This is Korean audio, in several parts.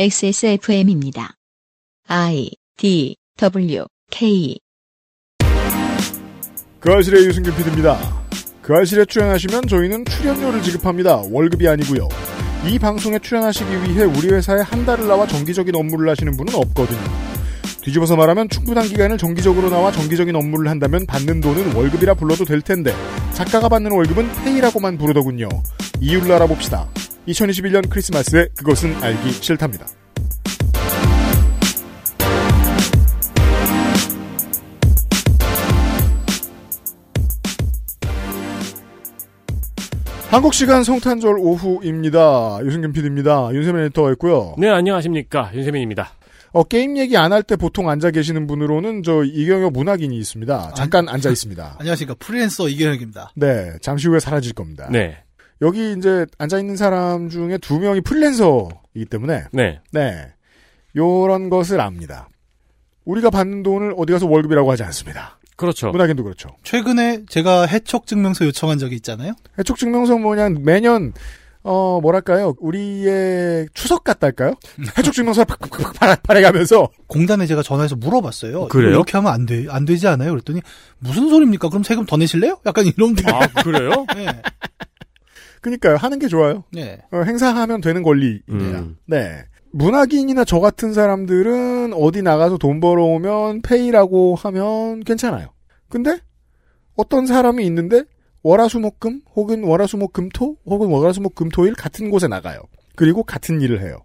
XSFM입니다. I D W K 그 아실의 유승균 PD입니다. 그 아실에 출연하시면 저희는 출연료를 지급합니다. 월급이 아니고요. 이 방송에 출연하시기 위해 우리 회사에 한 달을 나와 정기적인 업무를 하시는 분은 없거든요. 뒤집어서 말하면 충분한 기간을 정기적으로 나와 정기적인 업무를 한다면 받는 돈은 월급이라 불러도 될 텐데 작가가 받는 월급은 페이라고만 부르더군요. 이유를 알아봅시다. 2021년 크리스마스에 그것은 알기 싫답니다. 한국 시간 성탄절 오후입니다. 유승균 PD입니다. 윤세민 에디터가 있고요. 네, 안녕하십니까. 윤세민입니다. 어, 게임 얘기 안 할 때 보통 앉아 계시는 분으로는 저 이경혁 문학인이 있습니다. 잠깐 앉아 있습니다. 안녕하십니까. 프리랜서 이경혁입니다. 네, 잠시 후에 사라질 겁니다. 네. 여기 이제 앉아 있는 사람 중에 두 명이 프리랜서이기 때문에 네. 네. 요런 것을 압니다. 우리가 받는 돈을 어디 가서 월급이라고 하지 않습니다. 그렇죠. 문학인도 그렇죠. 최근에 제가 해촉 증명서 요청한 적이 있잖아요. 해촉 증명서 뭐냐 매년 어 뭐랄까요 우리의 추석 같달까요? 해촉 증명서 팍팍팍 발해가면서 공단에 제가 전화해서 물어봤어요. 그래요? 이렇게 하면 안 돼, 안 되지 않아요? 그랬더니 무슨 소리입니까? 그럼 세금 더 내실래요? 약간 이런 분. 아, 그래요? 네. 그니까요 하는 게 좋아요. 네. 어, 행사하면 되는 권리입니다. 음. 네. 문학인이나 저 같은 사람들은 어디 나가서 돈 벌어오면 페이라고 하면 괜찮아요. 근데 어떤 사람이 있는데 월화수목금 혹은 월화수목금토 혹은 월화수목금토일 같은 곳에 나가요. 그리고 같은 일을 해요.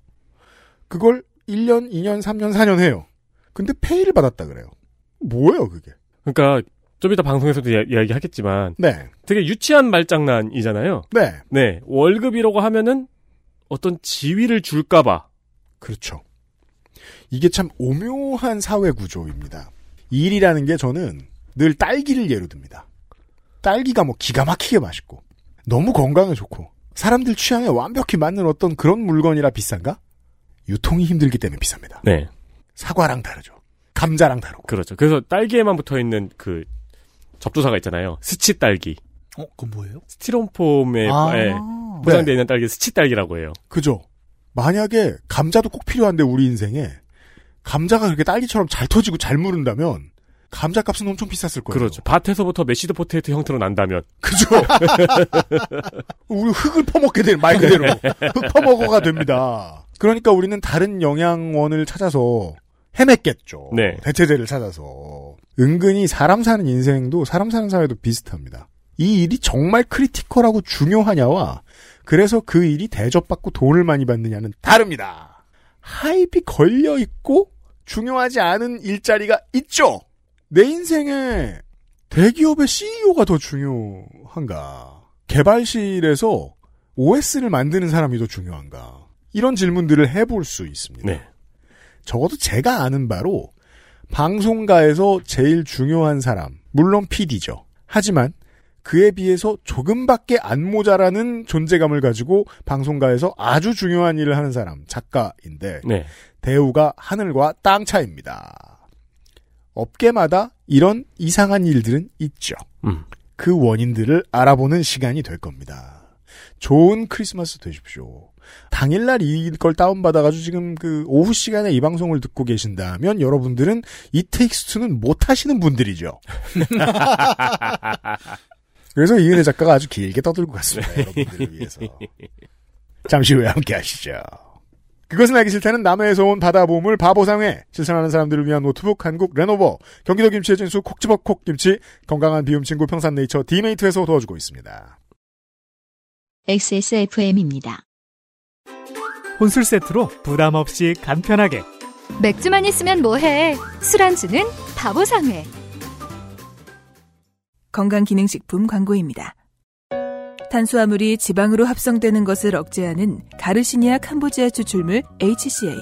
그걸 1년, 2년, 3년, 4년 해요. 근데 페이를 받았다 그래요. 뭐예요 그게? 그러니까 좀 이따 방송에서도 이야- 이야기 하겠지만 네. 되게 유치한 말장난이잖아요. 네. 네. 월급이라고 하면은 어떤 지위를 줄까봐. 그렇죠. 이게 참 오묘한 사회 구조입니다. 일이라는 게 저는 늘 딸기를 예로 듭니다. 딸기가 뭐 기가 막히게 맛있고 너무 건강에 좋고 사람들 취향에 완벽히 맞는 어떤 그런 물건이라 비싼가? 유통이 힘들기 때문에 비쌉니다. 네. 사과랑 다르죠. 감자랑 다르고. 그렇죠. 그래서 딸기에만 붙어 있는 그 접두사가 있잖아요. 스치 딸기. 어, 그건 뭐예요? 스티로폼에 아. 예, 포장되어 있는 딸기 스치 딸기라고 해요. 그죠? 만약에 감자도 꼭 필요한데 우리 인생에 감자가 그렇게 딸기처럼 잘 터지고 잘 무른다면 감자 값은 엄청 비쌌을 거예요. 그렇죠. 밭에서부터 mashed potato 형태로 난다면 그죠? 우리 흙을 퍼먹게 되는 말 그대로 흙 퍼먹어가 됩니다. 그러니까 우리는 다른 영양원을 찾아서 헤맸겠죠. 네. 대체제를 찾아서 은근히 사람 사는 인생도 사람 사는 사회도 비슷합니다. 이 일이 정말 크리티컬하고 중요하냐와 그래서 그 일이 대접받고 돈을 많이 받느냐는 다릅니다. 하입이 걸려 있고 중요하지 않은 일자리가 있죠. 내 인생에 대기업의 CEO가 더 중요한가? 개발실에서 OS를 만드는 사람이 더 중요한가? 이런 질문들을 해볼 수 있습니다. 네. 적어도 제가 아는 바로 방송가에서 제일 중요한 사람, 물론 PD죠. 하지만 그에 비해서 조금밖에 안 모자라는 존재감을 가지고 방송가에서 아주 중요한 일을 하는 사람, 작가인데 네. 대우가 하늘과 땅 차이입니다. 업계마다 이런 이상한 일들은 있죠. 음. 그 원인들을 알아보는 시간이 될 겁니다. 좋은 크리스마스 되십시오. 당일날 이걸 다운받아가지고 지금 그 오후 시간에 이 방송을 듣고 계신다면 여러분들은 이 데이트는 못 하시는 분들이죠. 그래서 이은혜 작가가 아주 길게 떠들고 갔습니다. 여러분들을 위해서. 잠시 후에 함께 하시죠. 그것은 알기 싫다는 남해에서 온 바다 보물 바보상회 실천하는 사람들을 위한 노트북 한국 레노버 경기도 김치의 진수 콕집어 콕김치 건강한 비움 친구 평산네이처 디메이트에서 도와주고 있습니다. XSFM입니다. 혼술 세트로 부담 없이 간편하게 맥주만 있으면 뭐해? 술안주는 바보상회. 건강기능식품 광고입니다. 탄수화물이 지방으로 합성되는 것을 억제하는 가르시니아 캄보지아 추출물 HCA.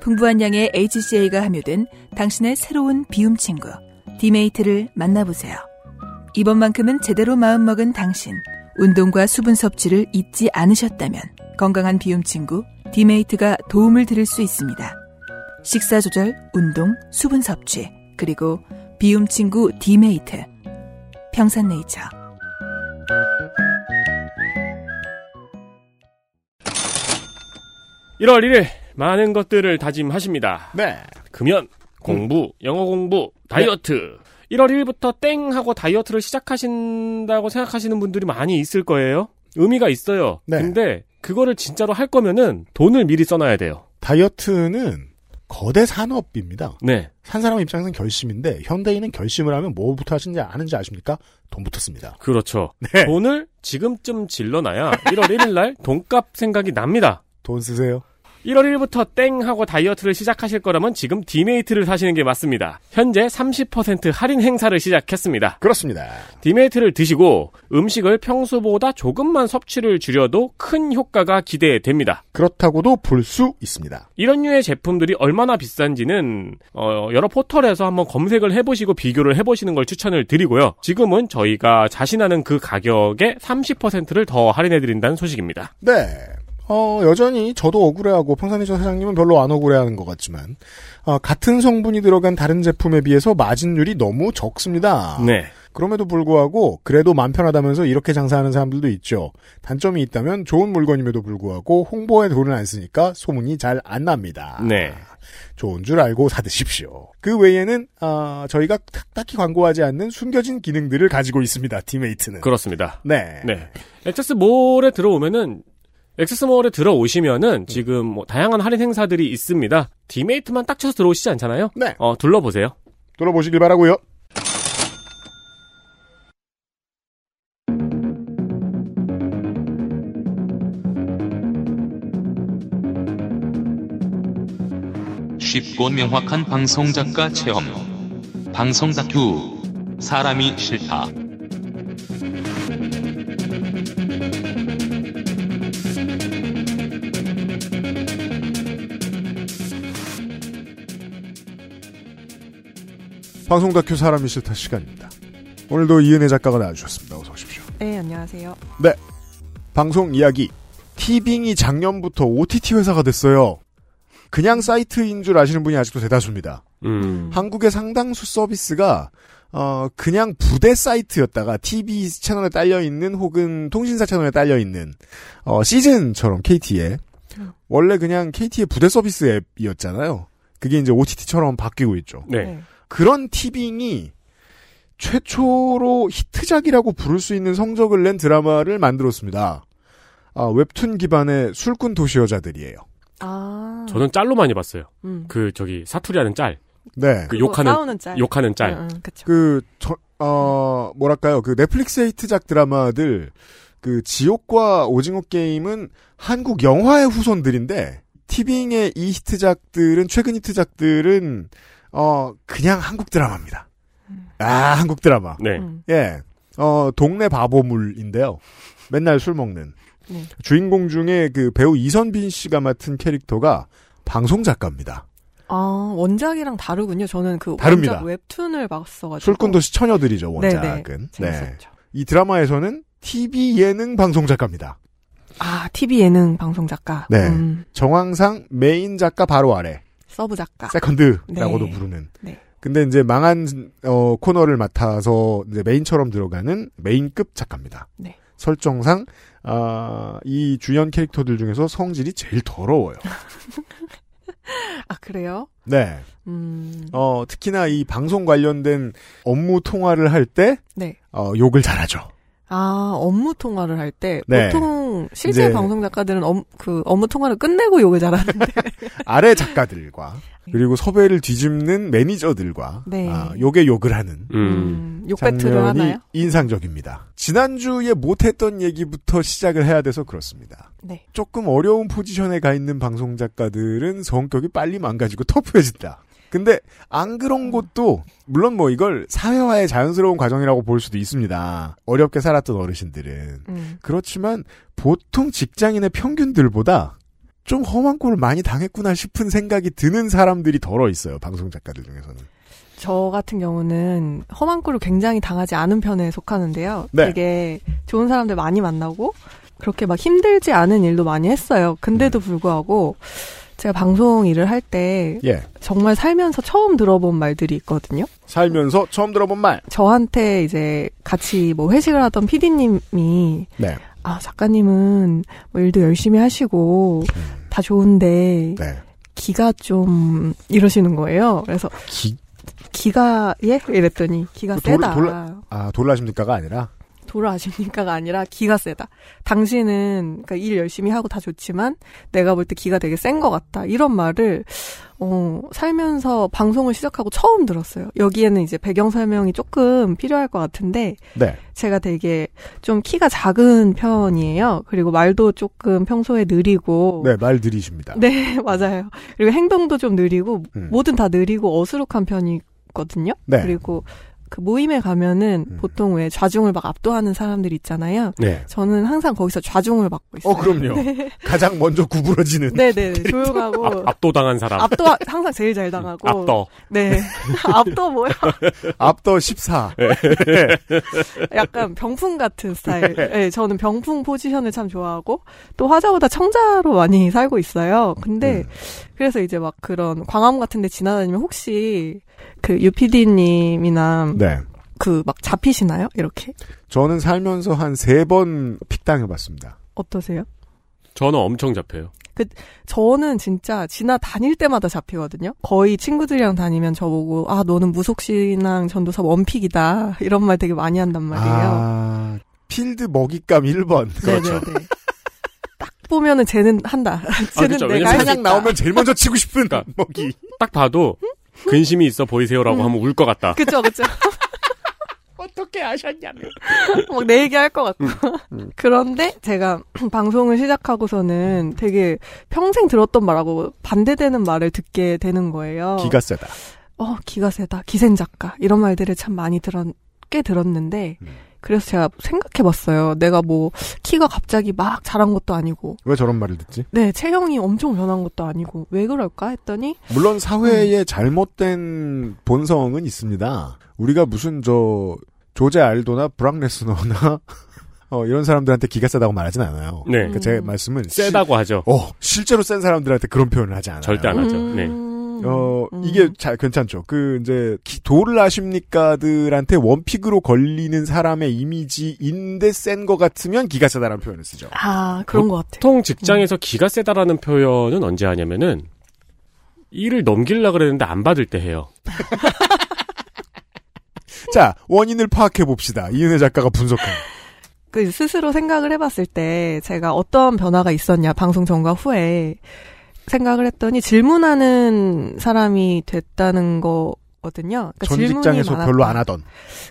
풍부한 양의 HCA가 함유된 당신의 새로운 비움 친구 디메이트를 만나보세요. 이번만큼은 제대로 마음먹은 당신. 운동과 수분 섭취를 잊지 않으셨다면 건강한 비움 친구 디메이트가 도움을 드릴 수 있습니다. 식사 조절, 운동, 수분 섭취, 그리고 비움 친구 디메이트. 평산네이처. 1월 1일 많은 것들을 다짐하십니다. 네. 금연, 공부, 영어 공부, 다이어트. 1월 1일부터 땡 하고 다이어트를 시작하신다고 생각하시는 분들이 많이 있을 거예요. 의미가 있어요. 네. 근데 그거를 진짜로 할 거면은 돈을 미리 써놔야 돼요. 다이어트는 거대 산업입니다. 네. 산 사람 입장에서는 결심인데 현대인은 결심을 하면 뭐부터 하시는지 아는지 아십니까? 돈부터 씁니다. 그렇죠. 네. 돈을 지금쯤 질러놔야 1월 1일 날 돈값 생각이 납니다. 돈 쓰세요. 1월 1일부터 땡 하고 다이어트를 시작하실 거라면 지금 디메이트를 사시는 게 맞습니다. 현재 30% 할인 행사를 시작했습니다. 그렇습니다. 디메이트를 드시고 음식을 평소보다 조금만 섭취를 줄여도 큰 효과가 기대됩니다. 그렇다고도 볼 수 있습니다. 이런 류의 제품들이 얼마나 비싼지는 어, 여러 포털에서 한번 검색을 해보시고 비교를 해보시는 걸 추천을 드리고요. 지금은 저희가 자신하는 그 가격에 30%를 더 할인해드린다는 소식입니다. 네. 어, 여전히 저도 억울해하고 평산네이처 사장님은 별로 안 억울해하는 것 같지만 어, 같은 성분이 들어간 다른 제품에 비해서 마진율이 너무 적습니다. 네. 그럼에도 불구하고 그래도 맘 편하다면서 이렇게 장사하는 사람들도 있죠. 단점이 있다면 좋은 물건임에도 불구하고 홍보에 돈을 안 쓰니까 소문이 잘 안 납니다. 네. 좋은 줄 알고 사드십시오. 그 외에는 아, 저희가 딱히 광고하지 않는 숨겨진 기능들을 가지고 있습니다. 디메이트는. 그렇습니다. 네. 네. 액세스몰에 들어오면은 액세스몰에 들어오시면은 지금 뭐 다양한 할인 행사들이 있습니다. 디메이트만 딱 쳐서 들어오시지 않잖아요. 네. 어, 둘러보세요. 돌아보시길 바라고요. 쉽고 명확한 방송 작가 체험. 방송 다큐. 사람이 싫다. 방송 다큐 사람이 싫다 시간입니다. 오늘도 이은혜 작가가 나와주셨습니다. 어서 오십시오. 네, 안녕하세요. 방송 이야기. 티빙이 작년부터 OTT 회사가 됐어요. 그냥 사이트인 줄 아시는 분이 아직도 대다수입니다. 음. 한국의 상당수 서비스가 어 그냥 부대 사이트였다가 TV 채널에 딸려 있는 혹은 통신사 채널에 딸려 있는 어 시즌처럼 KT에 원래 그냥 KT의 부대 서비스 앱이었잖아요. 그게 이제 OTT처럼 바뀌고 있죠. 네. 그런 티빙이 최초로 히트작이라고 부를 수 있는 성적을 낸 드라마를 만들었습니다. 아, 웹툰 기반의 술꾼 도시 여자들이에요. 아. 저는 짤로 많이 봤어요. 음. 그 저기 사투리하는 짤, 네. 그 욕하는 싸우는 짤. 욕하는 짤. 응, 응, 그쵸. 그, 저, 어, 뭐랄까요. 그 넷플릭스의 히트작 드라마들, 그 지옥과 오징어 게임은 한국 영화의 후손들인데, 티빙의 이 히트작들은, 최근 히트작들은, 어, 그냥 한국 드라마입니다. 아, 한국 드라마. 네. 음. 예. 어, 동네 바보물인데요. 맨날 술 먹는. 네. 주인공 중에 그 배우 이선빈 씨가 맡은 캐릭터가 방송 작가입니다. 아, 원작이랑 다르군요. 저는 그 다릅니다. 원작 웹툰을 봤어가지고. 술꾼도시 처녀들이죠, 원작은. 네네. 네. 재밌었죠. 이 드라마에서는 TV 예능 방송 작가입니다. 아, TV 예능 방송 작가. 네. 음, 정황상 메인 작가 바로 아래, 서브 작가. 세컨드라고도 네. 부르는. 네. 근데 이제 망한 어, 코너를 맡아서 이제 메인처럼 들어가는 메인급 작가입니다. 네. 설정상 아, 이 주연 캐릭터들 중에서 성질이 제일 더러워요. 아, 그래요? 네. 음, 어, 특히나 이 방송 관련된 업무 통화를 할때 네. 어, 욕을 잘하죠. 아, 업무 통화를 할때 네. 보통 실제 이제- 방송 작가들은 업, 그 업무 통화를 끝내고 욕을 잘하는데. 아래 작가들과 그리고 섭외를 뒤집는 매니저들과 네. 아, 욕에 욕을 하는 음. 음, 욕 배틀을 장면이 하나요? 인상적입니다. 지난주에 못했던 얘기부터 시작을 해야 돼서 그렇습니다. 네. 조금 어려운 포지션에 가 있는 방송 작가들은 성격이 빨리 망가지고 터프해진다. 근데 안 그런 것도 물론 뭐 이걸 사회화의 자연스러운 과정이라고 볼 수도 있습니다. 어렵게 살았던 어르신들은 음, 그렇지만 보통 직장인의 평균들보다 좀 험한 꼴을 많이 당했구나 싶은 생각이 드는 사람들이 덜어 있어요. 방송 작가들 중에서는. 저 같은 경우는 험한 꼴을 굉장히 당하지 않은 편에 속하는데요. 네. 되게 좋은 사람들 많이 만나고 그렇게 막 힘들지 않은 일도 많이 했어요. 음. 근데도 불구하고 제가 방송 일을 할때 예. 정말 살면서 처음 들어본 말들이 있거든요. 살면서 처음 들어본 말. 저한테 이제 같이 뭐 회식을 하던 PD님이 네. 아 작가님은 뭐 일도 열심히 하시고 음. 다 좋은데 네. 기가 좀 이러시는 거예요. 그래서 기, 기가 예 이랬더니 기가 그 돌- 세다. 돌라- 아, 돌라십니까가 아니라? 돌아아십니까가 아니라 기가 세다. 당신은 그러니까 일 열심히 하고 다 좋지만 내가 볼 때 기가 되게 센 것 같다. 이런 말을 어, 살면서 방송을 시작하고 처음 들었어요. 여기에는 이제 배경 설명이 조금 필요할 것 같은데 네. 제가 되게 좀 키가 작은 편이에요. 그리고 말도 조금 평소에 느리고 네, 말 들이십니다. 네, 맞아요. 그리고 행동도 좀 느리고 음. 뭐든 다 느리고 어수룩한 편이거든요. 네. 그리고 그 모임에 가면은 음. 보통 왜 좌중을 막 압도하는 사람들 있잖아요. 네. 저는 항상 거기서 좌중을 맡고 있어요. 어, 그럼요. 가장 먼저 구부러지는. 네네 조용하고 압, 압도당한 사람. 압도 항상 제일 잘 당하고 압도. 네 압도 뭐야? 앞더 14. 약간 병풍 같은 스타일. 네, 저는 병풍 포지션을 참 좋아하고 또 화자보다 청자로 많이 살고 있어요. 근데 음. 그래서 이제 막 그런 광화문 같은 데 지나다니면 혹시 그 유피디님이나 네. 그막 잡히시나요? 이렇게 저는 살면서 한 세 번 픽당해봤습니다. 어떠세요? 저는 엄청 잡혀요. 저는 진짜 지나 다닐 때마다 잡히거든요. 거의 친구들이랑 다니면 저보고 아 너는 무속신앙 전도사 원픽이다 이런 말 되게 많이 한단 말이에요. 아, 필드 먹잇감 1번. 그렇죠. 네네네. 딱 보면은 쟤는 한다. 쟤는 그쵸. 내가 왜냐면 할수 사냥 있다. 나오면 제일 먼저 치고 싶은 그러니까. 먹이. 딱 봐도 근심이 있어 보이세요라고 음. 하면 울 것 같다. 그쵸 그쵸. 어떻게 아셨냐면. 막내 얘기 할 것 같고. 음. 그런데 제가 방송을 시작하고서는 되게 평생 들었던 말하고 반대되는 말을 듣게 되는 거예요. 기가 세다. 어, 기가 세다. 기센 작가. 이런 말들을 참 많이 들었, 꽤 들었는데, 음. 그래서 제가 생각해 봤어요. 내가 뭐, 키가 갑자기 막 자란 것도 아니고, 왜 저런 말을 듣지? 네, 체형이 엄청 변한 것도 아니고, 왜 그럴까 했더니, 물론 사회에 음. 잘못된 본성은 있습니다. 우리가 무슨 저 조제 알도나 브락 레스너나 어, 이런 사람들한테 기가 세다고 말하진 않아요. 네. 그러니까 제 말씀은 세다고 하죠. 실, 어, 실제로 센 사람들한테 그런 표현을 하지 않아요. 절대 안 하죠. 네. 음, 어, 음. 이게 잘 괜찮죠. 그 이제 기- 도를 아십니까들한테 원픽으로 걸리는 사람의 이미지인데 센것 같으면 기가 세다라는 표현을 쓰죠. 아, 그런 것 같아. 보통 직장에서 기가 세다라는 표현은 언제 하냐면은 일을 넘기려 그랬는데 안 받을 때 해요. 자, 원인을 파악해 봅시다. 이은혜 작가가 분석한. 그 스스로 생각을 해봤을 때 제가 어떤 변화가 있었냐 방송 전과 후에 생각을 했더니 질문하는 사람이 됐다는 거거든요. 그러니까 전 질문이 직장에서 많았다. 별로 안 하던.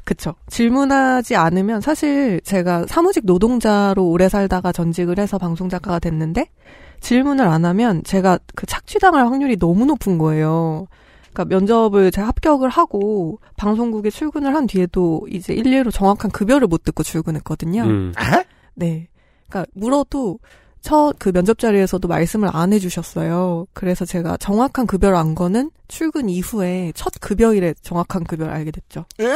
그쵸. 질문하지 않으면 사실 제가 사무직 노동자로 오래 살다가 전직을 해서 방송 작가가 됐는데 질문을 안 하면 제가 그 착취당할 확률이 너무 높은 거예요. 그러니까 면접을 제가 합격을 하고 방송국에 출근을 한 뒤에도 이제 일례로 정확한 급여를 못 듣고 출근했거든요. 음. 네. 그러니까 물어도 첫 그 면접 자리에서도 말씀을 안 해주셨어요. 그래서 제가 정확한 급여를 안 거는 출근 이후에 첫 급여일에 정확한 급여를 알게 됐죠. 예?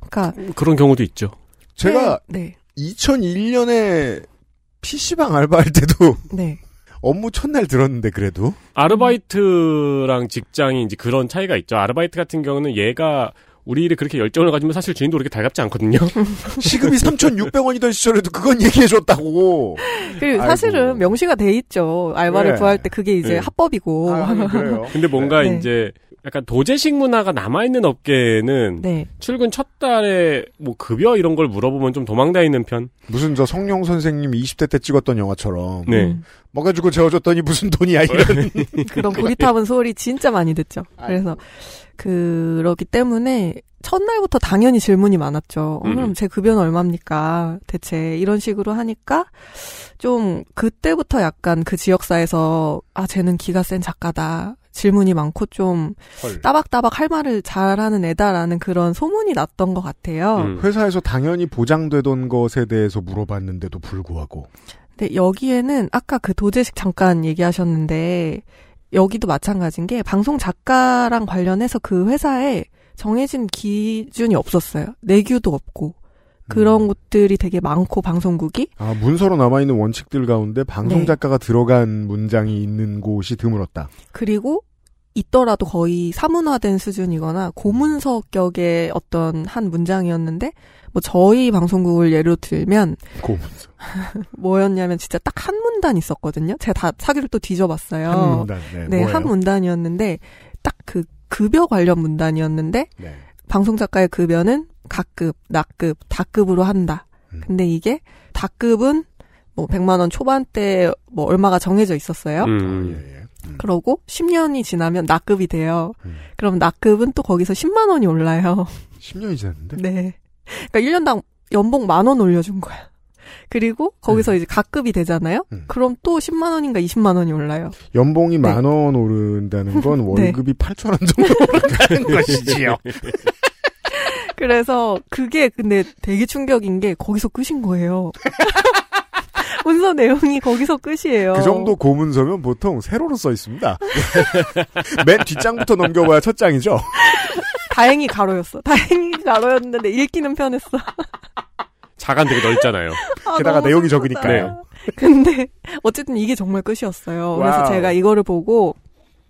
그러니까 그런 경우도 있죠. 제가 네, 2001년에 PC방 알바할 때도 네, 업무 첫날 들었는데 그래도 아르바이트랑 직장이 이제 그런 차이가 있죠. 아르바이트 같은 경우는 얘가 우리 일에 그렇게 열정을 가지면 사실 주인도 그렇게 달갑지 않거든요. 시급이 3,600원이던 시절에도 그건 얘기해줬다고. 그리고 아이고. 사실은 명시가 돼 있죠. 알바를 네. 구할 때 그게 이제 네. 합법이고. 아. 근데 뭔가 네. 이제 약간 도제식 문화가 남아있는 업계는 네, 출근 첫 달에 뭐 급여 이런 걸 물어보면 좀 도망다 있는 편. 무슨 저 성룡 선생님 20대 때 찍었던 영화처럼 네. 음, 먹어주고 재워줬더니 무슨 돈이야 이런. 그런 고리타분 소리 진짜 많이 듣죠. 그래서 그러기 때문에 첫날부터 당연히 질문이 많았죠. 어, 음. 그럼 제 급여는 얼마입니까? 대체 이런 식으로 하니까 좀 그때부터 약간 그 지역사에서 아 쟤는 기가 센 작가다. 질문이 많고 좀 헐. 따박따박 할 말을 잘하는 애다라는 그런 소문이 났던 것 같아요. 음. 회사에서 당연히 보장되던 것에 대해서 물어봤는데도 불구하고 근데 여기에는 아까 그 도제식 잠깐 얘기하셨는데 여기도 마찬가지인 게 방송 작가랑 관련해서 그 회사에 정해진 기준이 없었어요. 내규도 없고 그런 음. 곳들이 되게 많고 방송국이 아 문서로 남아 있는 원칙들 가운데 방송 네. 작가가 들어간 문장이 있는 곳이 드물었다. 그리고 있더라도 거의 사문화된 수준이거나 고문서 격의 어떤 한 문장이었는데 뭐 저희 방송국을 예로 들면 고문서. 뭐였냐면 진짜 딱 한 문단 있었거든요. 제가 다 사기를 또 뒤져봤어요. 한 문단. 네, 네? 한 문단이었는데 딱 그 급여 관련 문단이었는데 네. 방송 작가의 급여는 가급, 낙급, 다급으로 한다. 음. 근데 이게 다급은 뭐 100만 원 초반대 뭐 얼마가 정해져 있었어요. 음. 음. 그러고 10년이 지나면 낙급이 돼요. 음. 그럼 낙급은 또 거기서 10만 원이 올라요. 10년이 지났는데? 네. 그러니까 1년당 연봉 만 원 올려준 거야. 그리고 거기서 이제 각급이 되잖아요. 음. 그럼 또 10만 원인가 20만 원이 올라요. 연봉이 네. 만원 오른다는 건 네. 월급이 8천 원 정도 오른다는 것이지요. 그래서 그게 근데 되게 충격인 게 거기서 끝인 거예요. 문서 내용이 거기서 끝이에요. 그 정도 고문서면 보통 세로로 써 있습니다. 맨 뒷장부터 넘겨봐야 첫 장이죠. 다행히 가로였어. 다행히 가로였는데 읽기는 편했어. 자간 되게 넓잖아요. 아, 게다가 내용이 슬프다. 적으니까요. 근데 어쨌든 이게 정말 끝이었어요. 그래서 wow. 제가 이거를 보고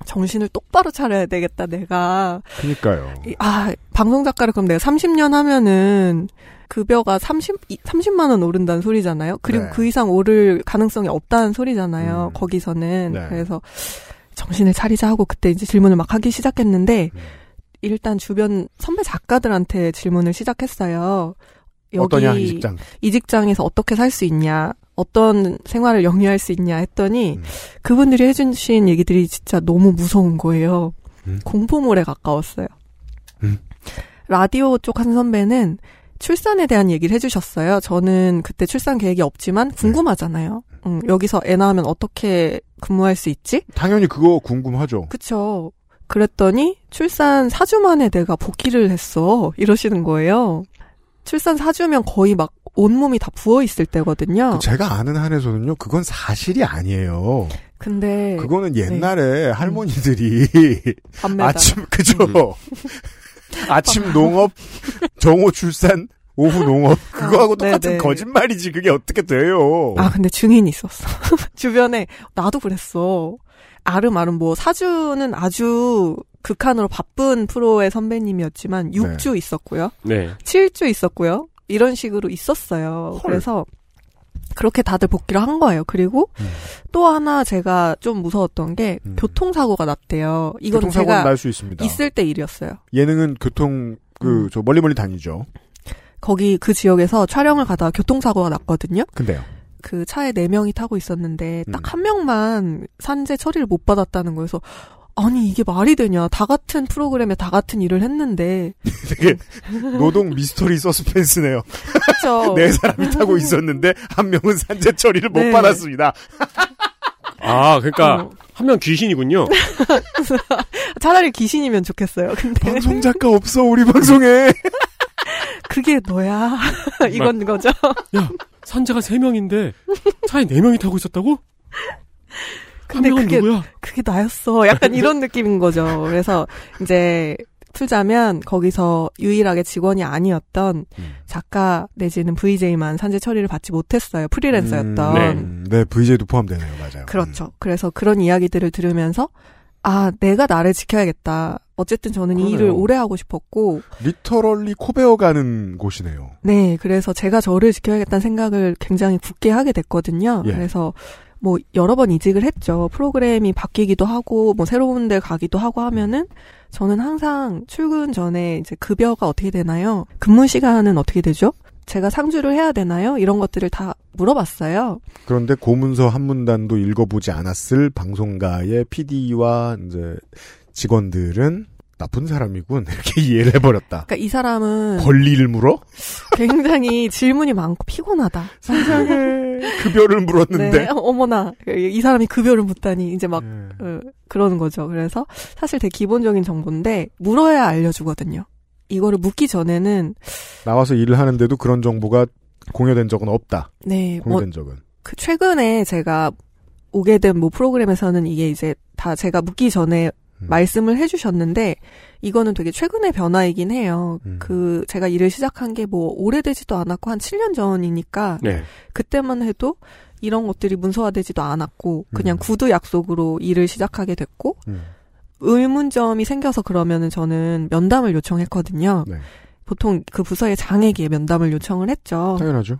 정신을 똑바로 차려야 되겠다 내가. 그니까요. 이- 아 방송 작가를 그럼 내가 30년 하면은 급여가 30 이- 30만 원 오른다는 소리잖아요. 그리고 네. 그 이상 오를 가능성이 없다는 소리잖아요. 음. 거기서는 네. 그래서 정신을 차리자 하고 그때 이제 질문을 막 하기 시작했는데 음. 일단 주변 선배 작가들한테 질문을 시작했어요. 여기 어떠냐 이 직장. 이 직장에서 어떻게 살 수 있냐, 어떤 생활을 영위할 수 있냐 했더니 음. 그분들이 해주신 얘기들이 진짜 너무 무서운 거예요. 음. 공포물에 가까웠어요. 음. 라디오 쪽 한 선배는 출산에 대한 얘기를 해주셨어요. 저는 그때 출산 계획이 없지만 궁금하잖아요. 음, 여기서 애 낳으면 어떻게 근무할 수 있지? 당연히 그거 궁금하죠. 그쵸. 그랬더니 출산 4주 만에 내가 복귀를 했어. 이러시는 거예요. 출산 4주면 거의 막 온몸이 다 부어있을 때거든요. 그 제가 아는 한에서는요, 그건 사실이 아니에요. 근데 그거는 네. 옛날에 할머니들이 밤매다. 아침 그죠? 음. 아침 농업, 정오 출산, 오후 농업 그거하고 아, 똑같은 네네. 거짓말이지 그게 어떻게 돼요? 아, 근데 증인이 있었어. 주변에 나도 그랬어. 아름아름 뭐 사주는 아주 극한으로 바쁜 프로의 선배님이었지만 6주 있었고요. 네. 7주 있었고요. 이런 식으로 있었어요. 헐. 그래서 그렇게 다들 복귀를 한 거예요. 그리고 음. 또 하나 제가 좀 무서웠던 게 음. 교통사고가 났대요. 이거는 교통사고는 제가 날수 있습니다. 있을 때 일이었어요. 예능은 교통 그 음. 저 멀리 멀리 다니죠. 거기 그 지역에서 촬영을 가다가 교통사고가 났거든요. 근데요. 그 차에 네 명이 타고 있었는데 음. 딱한 명만 산재 처리를 못 받았다는 거여서 아니 이게 말이 되냐 다 같은 프로그램에 다 같은 일을 했는데 되게 노동 미스터리 서스펜스네요. 그렇죠 네 사람이 타고 있었는데 한 명은 산재 처리를 못 네. 받았습니다. 아, 그러니까 어, 한명 귀신이군요. 차라리 귀신이면 좋겠어요 근데 방송 작가 없어 우리 방송에. 그게 너야 이건 거죠 야, 산자가 세 명인데 차에 네 명이 타고 있었다고? 한 근데 그게 누구야? 그게 나였어 약간 이런 느낌인 거죠 그래서 이제 풀자면 거기서 유일하게 직원이 아니었던 음. 작가 내지는 VJ만 산재 처리를 받지 못했어요 프리랜서였던 음, 네. 네, VJ도 포함되네요. 맞아요. 그렇죠. 그래서 그런 이야기들을 들으면서 아 내가 나를 지켜야겠다. 어쨌든 저는 이 그러네요. 일을 오래 하고 싶었고 음, 리터럴리 코베어 가는 곳이네요. 네 그래서 제가 저를 지켜야겠다는 생각을 굉장히 굳게 하게 됐거든요. 예. 그래서 뭐 여러 번 이직을 했죠. 프로그램이 바뀌기도 하고 뭐 새로운 데 가기도 하고 하면은 저는 항상 출근 전에 이제 급여가 어떻게 되나요? 근무 시간은 어떻게 되죠? 제가 상주를 해야 되나요? 이런 것들을 다 물어봤어요. 그런데 고문서 한 문단도 읽어보지 않았을 방송가의 PD와 이제 직원들은 나쁜 사람이군 이렇게 이해를 해버렸다. 그러니까 이 사람은 권리를 물어? 굉장히 질문이 많고 피곤하다. 세상에 급여를 물었는데. 네, 어머나 이 사람이 급여를 묻다니 이제 막 네. 어, 그러는 거죠. 그래서 사실 되게 기본적인 정보인데 물어야 알려주거든요. 이거를 묻기 전에는 나와서 일을 하는데도 그런 정보가 공유된 적은 없다. 네, 뭐 공유된 적은. 그 최근에 제가 오게 된 뭐 프로그램에서는 이게 이제 다 제가 묻기 전에 음. 말씀을 해주셨는데 이거는 되게 최근의 변화이긴 해요. 음. 그 제가 일을 시작한 게 뭐 오래되지도 않았고 한 7년 전이니까 네. 그때만 해도 이런 것들이 문서화되지도 않았고 그냥 음. 구두 약속으로 일을 시작하게 됐고 음. 의문점이 생겨서 그러면은 저는 면담을 요청했거든요. 네. 보통 그 부서의 장에게 면담을 요청을 했죠. 당연하죠.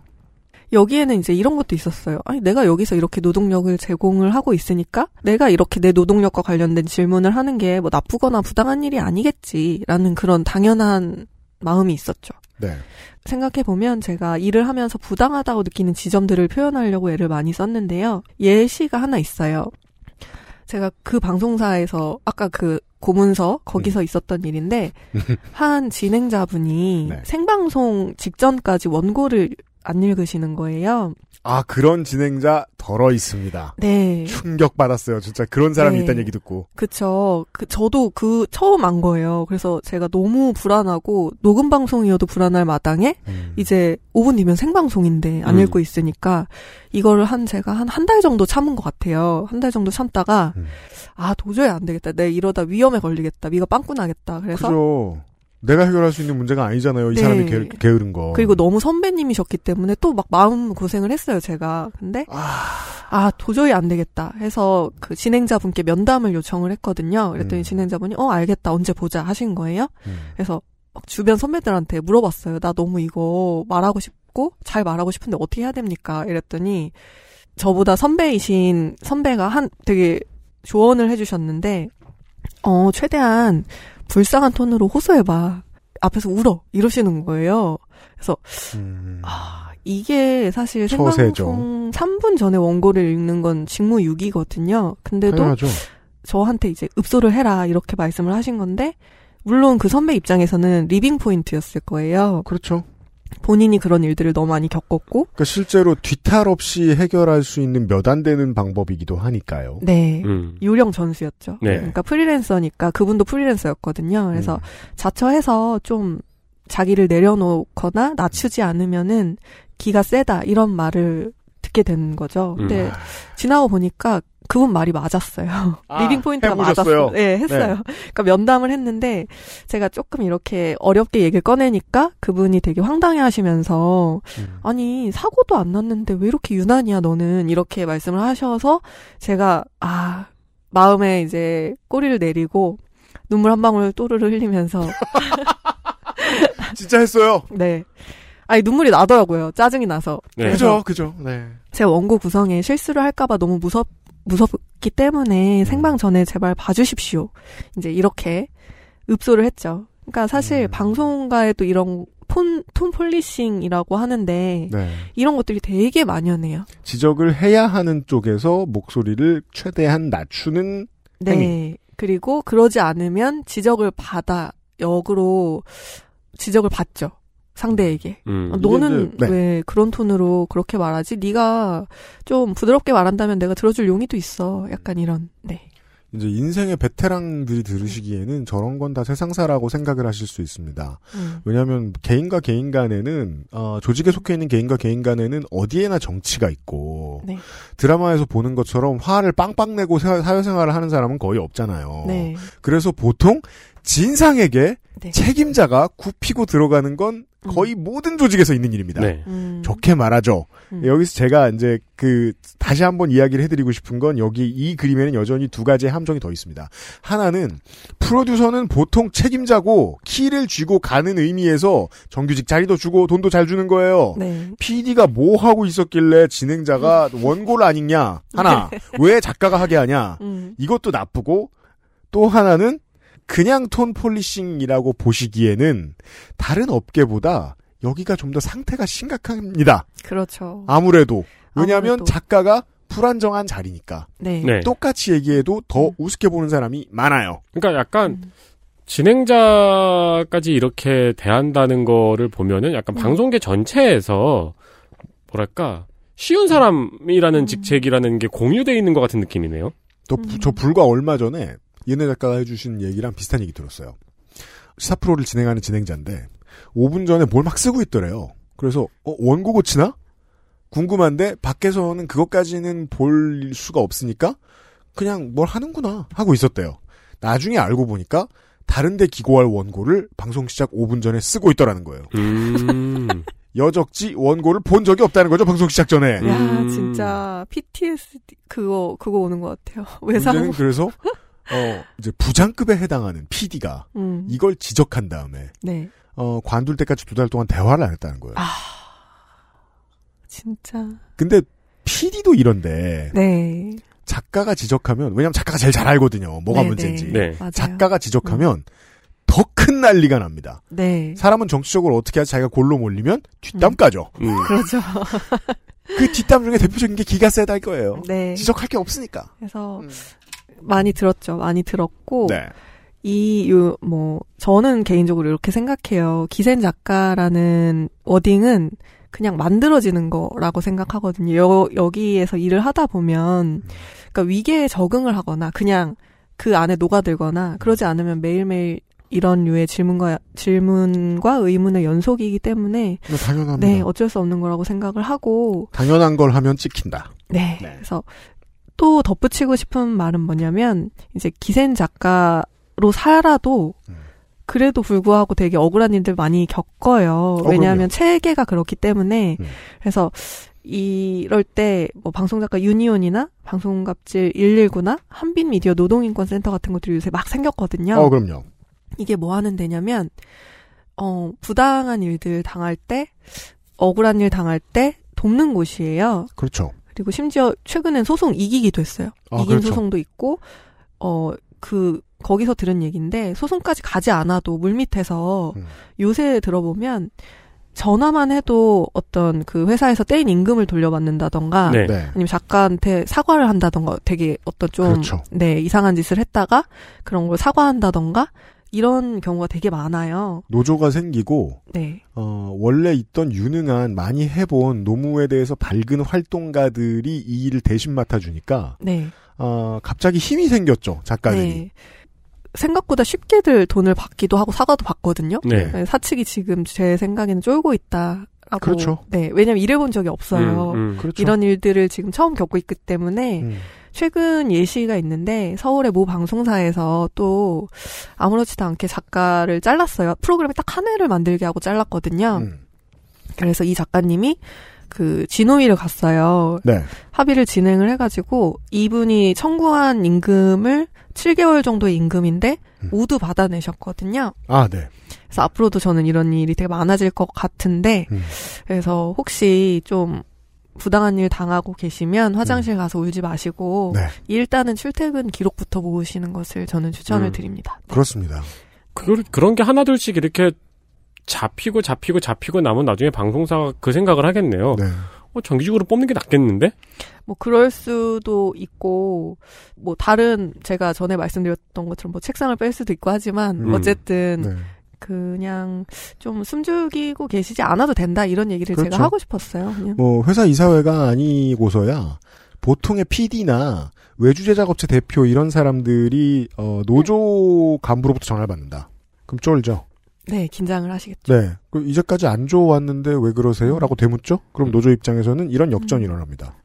여기에는 이제 이런 것도 있었어요. 아니, 내가 여기서 이렇게 노동력을 제공을 하고 있으니까 내가 이렇게 내 노동력과 관련된 질문을 하는 게 뭐 나쁘거나 부당한 일이 아니겠지라는 그런 당연한 마음이 있었죠. 네. 생각해보면 제가 일을 하면서 부당하다고 느끼는 지점들을 표현하려고 애를 많이 썼는데요. 예시가 하나 있어요. 제가 그 방송사에서 아까 그 고문서 거기서 있었던 일인데 한 진행자분이 네. 생방송 직전까지 원고를 안 읽으시는 거예요. 아 그런 진행자 덜어 있습니다. 네. 충격 받았어요. 진짜 그런 사람이 네. 있다는 얘기 듣고. 그쵸. 그, 저도 그, 처음 안 거예요. 그래서 제가 너무 불안하고, 녹음 방송이어도 불안할 마당에, 음. 이제 5분 뒤면 생방송인데 안 음. 읽고 있으니까, 이거를 한, 제가 한 한 달 정도 참은 것 같아요. 한 달 정도 참다가, 음. 아, 도저히 안 되겠다. 내 이러다 위험에 걸리겠다. 위가 빵꾸 나겠다. 그래서, 그죠. 내가 해결할 수 있는 문제가 아니잖아요. 이 네. 사람이 게, 게으른 거. 그리고 너무 선배님이셨기 때문에 또 막 마음 고생을 했어요, 제가. 근데, 아, 도저히 안 되겠다 해서 그 진행자분께 면담을 요청을 했거든요. 그랬더니 음. 진행자분이, 어, 알겠다. 언제 보자 하신 거예요. 음. 그래서 막 주변 선배들한테 물어봤어요. 나 너무 이거 말하고 싶고, 잘 말하고 싶은데 어떻게 해야 됩니까? 이랬더니, 저보다 선배이신 선배가 한, 되게 조언을 해주셨는데, 어, 최대한 불쌍한 톤으로 호소해봐. 앞에서 울어. 이러시는 거예요. 그래서, 음. 아, 이게 사실. 생방송 3분 전에 원고를 읽는 건 직무유기거든요. 근데도 당연하죠. 저한테 이제 읍소를 해라 이렇게 말씀을 하신 건데 물론 그 선배 입장에서는 living point였을 거예요. 그렇죠. 본인이 그런 일들을 너무 많이 겪었고 그러니까 실제로 뒤탈 없이 해결할 수 있는 몇 안 되는 방법이기도 하니까요. 네. 음. 요령 전수였죠. 네. 그러니까 프리랜서니까 그분도 프리랜서였거든요. 그래서 음. 자처해서 좀 자기를 내려놓거나 낮추지 않으면은 기가 세다 이런 말을 듣게 된 거죠. 근데 음. 지나고 보니까 그분 말이 맞았어요. 아, living point가 해보셨어요? 맞았어요. 네, 했어요. 그러니까 면담을 했는데 제가 조금 이렇게 어렵게 얘기를 꺼내니까 그분이 되게 황당해 하시면서 음. 아니, 사고도 안 났는데 왜 이렇게 유난이야 너는 이렇게 말씀을 하셔서 제가 아, 마음에 이제 꼬리를 내리고 눈물 한 방울 또르르 흘리면서 진짜 했어요. 네. 아니 눈물이 나더라고요. 짜증이 나서. 네. 그죠, 그죠. 네. 제 원고 구성에 실수를 할까봐 너무 무섭 무섭기 때문에 생방 전에 제발 봐주십시오. 이제 이렇게 읍소를 했죠. 그러니까 사실 음. 방송가에도 이런 톤, tone policing이라고 하는데 네. 이런 것들이 되게 만연해요. 지적을 해야 하는 쪽에서 목소리를 최대한 낮추는 네. 행위. 그리고 그러지 않으면 지적을 받아 역으로 지적을 받죠. 상대에게. 음. 아, 너는 네. 왜 그런 톤으로 그렇게 말하지? 네가 좀 부드럽게 말한다면 내가 들어줄 용의도 있어. 약간 이런. 네. 이제 인생의 베테랑들이 들으시기에는 저런 건 다 세상사라고 생각을 하실 수 있습니다. 음. 왜냐하면 개인과 개인 간에는 어, 조직에 속해 있는 개인과 개인 간에는 어디에나 정치가 있고 네. 드라마에서 보는 것처럼 화를 빵빵 내고 사- 사회생활을 하는 사람은 거의 없잖아요. 네. 그래서 보통 진상에게 네. 책임자가 굽히고 들어가는 건 거의 모든 조직에서 있는 일입니다. 네. 음. 좋게 말하죠. 음. 여기서 제가 이제 그 다시 한번 이야기를 해드리고 싶은 건 여기 이 그림에는 여전히 두 가지의 함정이 더 있습니다. 하나는 프로듀서는 보통 책임자고 키를 쥐고 가는 의미에서 정규직 자리도 주고 돈도 잘 주는 거예요. 네. PD가 뭐 하고 있었길래 진행자가 원고를 안 읽냐? 하나. 왜 작가가 하게 하냐? 음. 이것도 나쁘고 또 하나는 그냥 tone policing이라고 보시기에는 다른 업계보다 여기가 좀 더 상태가 심각합니다. 그렇죠. 아무래도 왜냐하면 아무래도. 작가가 불안정한 자리니까 네. 네. 똑같이 얘기해도 더 우습게 보는 사람이 많아요. 그러니까 약간 음. 진행자까지 이렇게 대한다는 거를 보면은 약간 음. 방송계 전체에서 뭐랄까 쉬운 사람이라는 음. 직책이라는 게 공유돼 있는 것 같은 느낌이네요. 또 음. 저 불과 얼마 전에 얘네 작가가 해주신 얘기랑 비슷한 얘기 들었어요. 시사 프로를 진행하는 진행자인데 5분 전에 뭘 막 쓰고 있더래요. 그래서 어, 원고 고치나? 궁금한데 밖에서는 그것까지는 볼 수가 없으니까 그냥 뭘 하는구나 하고 있었대요. 나중에 알고 보니까 다른데 기고할 원고를 방송 시작 5분 전에 쓰고 있더라는 거예요. 음. 여적지 원고를 본 적이 없다는 거죠 방송 시작 전에. 야, 음. 진짜 PTSD 그거 그거 오는 것 같아요. 외상. 문제는 그래서 어, 이제 부장급에 해당하는 PD가 음. 이걸 지적한 다음에 네. 어, 관둘 때까지 두 달 동안 대화를 안 했다는 거예요. 아. 진짜. 근데 PD도 이런데 네. 작가가 지적하면 왜냐면 작가가 제일 잘 알거든요. 뭐가 네, 문제인지. 네. 작가가 지적하면 더 큰 난리가 납니다. 네. 사람은 정치적으로 어떻게 해서 자기가 골로 몰리면 뒷담 까죠. 음. 그렇죠. 그 뒷담 중에 대표적인 게 기가 세다 이거예요. 네. 지적할 게 없으니까. 그래서 음. 많이 들었죠. 많이 들었고 네. 이, 요, 뭐, 저는 개인적으로 이렇게 생각해요. 기센 작가라는 워딩은 그냥 만들어지는 거라고 생각하거든요. 여, 여기에서 일을 하다 보면, 그러니까 위계에 적응을 하거나, 그냥 그 안에 녹아들거나, 그러지 않으면 매일매일 이런 류의 질문과, 질문과 의문의 연속이기 때문에, 뭐 당연합니다. 네, 어쩔 수 없는 거라고 생각을 하고, 당연한 걸 하면 찍힌다. 네. 네. 그래서 또 덧붙이고 싶은 말은 뭐냐면 이제 기센 작가로 살아도 음. 그래도 불구하고 되게 억울한 일들 많이 겪어요. 어, 왜냐하면 체계가 그렇기 때문에 음. 그래서 이럴 때 뭐 방송작가 유니온이나 방송갑질 119나 한빛 미디어 노동인권센터 같은 것들이 요새 막 생겼거든요. 어, 그럼요. 이게 뭐 하는 데냐면 어 부당한 일들 당할 때 억울한 일 당할 때 돕는 곳이에요. 그렇죠. 그리고 심지어 최근엔 소송 이기기도 했어요. 아, 이긴 그렇죠. 소송도 있고 어 그 거기서 들은 얘기인데 소송까지 가지 않아도 물밑에서 음. 요새 들어보면 전화만 해도 어떤 그 회사에서 떼인 임금을 돌려받는다던가 네. 네. 아니면 작가한테 사과를 한다던가 되게 어떤 좀 그렇죠. 네, 이상한 짓을 했다가 그런 걸 사과한다던가 이런 경우가 되게 많아요. 노조가 생기고 네. 어, 원래 있던 유능한 많이 해본 노무에 대해서 밝은 활동가들이 이 일을 대신 맡아주니까 네. 어, 갑자기 힘이 생겼죠 작가들이. 네. 생각보다 쉽게들 돈을 받기도 하고 사과도 받거든요. 네. 네, 사측이 지금 제 생각에는 쫄고 있다라고. 그렇죠. 네, 왜냐면 일해본 적이 없어요. 음, 음. 그렇죠. 이런 일들을 지금 처음 겪고 있기 때문에 음. 최근 예시가 있는데 서울의 모 방송사에서 또 아무렇지도 않게 작가를 잘랐어요. 프로그램이 딱한 회를 만들게 하고 잘랐거든요. 음. 그래서 이 작가님이 그 진호위를 갔어요. 네. 합의를 진행을 해가지고 이분이 청구한 임금을 7개월 정도의 임금인데 음. 모두 받아내셨거든요. 아, 네. 그래서 앞으로도 저는 이런 일이 되게 많아질 것 같은데 음. 그래서 혹시 좀 부당한 일 당하고 계시면 화장실 가서 울지 마시고 네. 일단은 출퇴근 기록부터 모으시는 것을 저는 추천을 음. 드립니다. 그렇습니다. 그, 그런 게 하나둘씩 이렇게 잡히고 잡히고 잡히고 나면 나중에 방송사가 그 생각을 하겠네요. 네. 어, 정기적으로 뽑는 게 낫겠는데? 뭐 그럴 수도 있고 뭐 다른 제가 전에 말씀드렸던 것처럼 뭐 책상을 뺄 수도 있고 하지만 음. 어쨌든 네. 그냥 좀 숨죽이고 계시지 않아도 된다 이런 얘기를 그렇죠. 제가 하고 싶었어요. 그냥. 뭐 회사 이사회가 아니고서야 보통의 PD나 외주 제작업체 대표 이런 사람들이 어, 노조 간부로부터 전화를 받는다. 그럼 쫄죠. 네 긴장을 하시겠죠. 네. 그 이제까지 안 좋았는데 왜 그러세요? 라고 되묻죠? 그럼 노조 입장에서는 이런 역전이 일어납니다.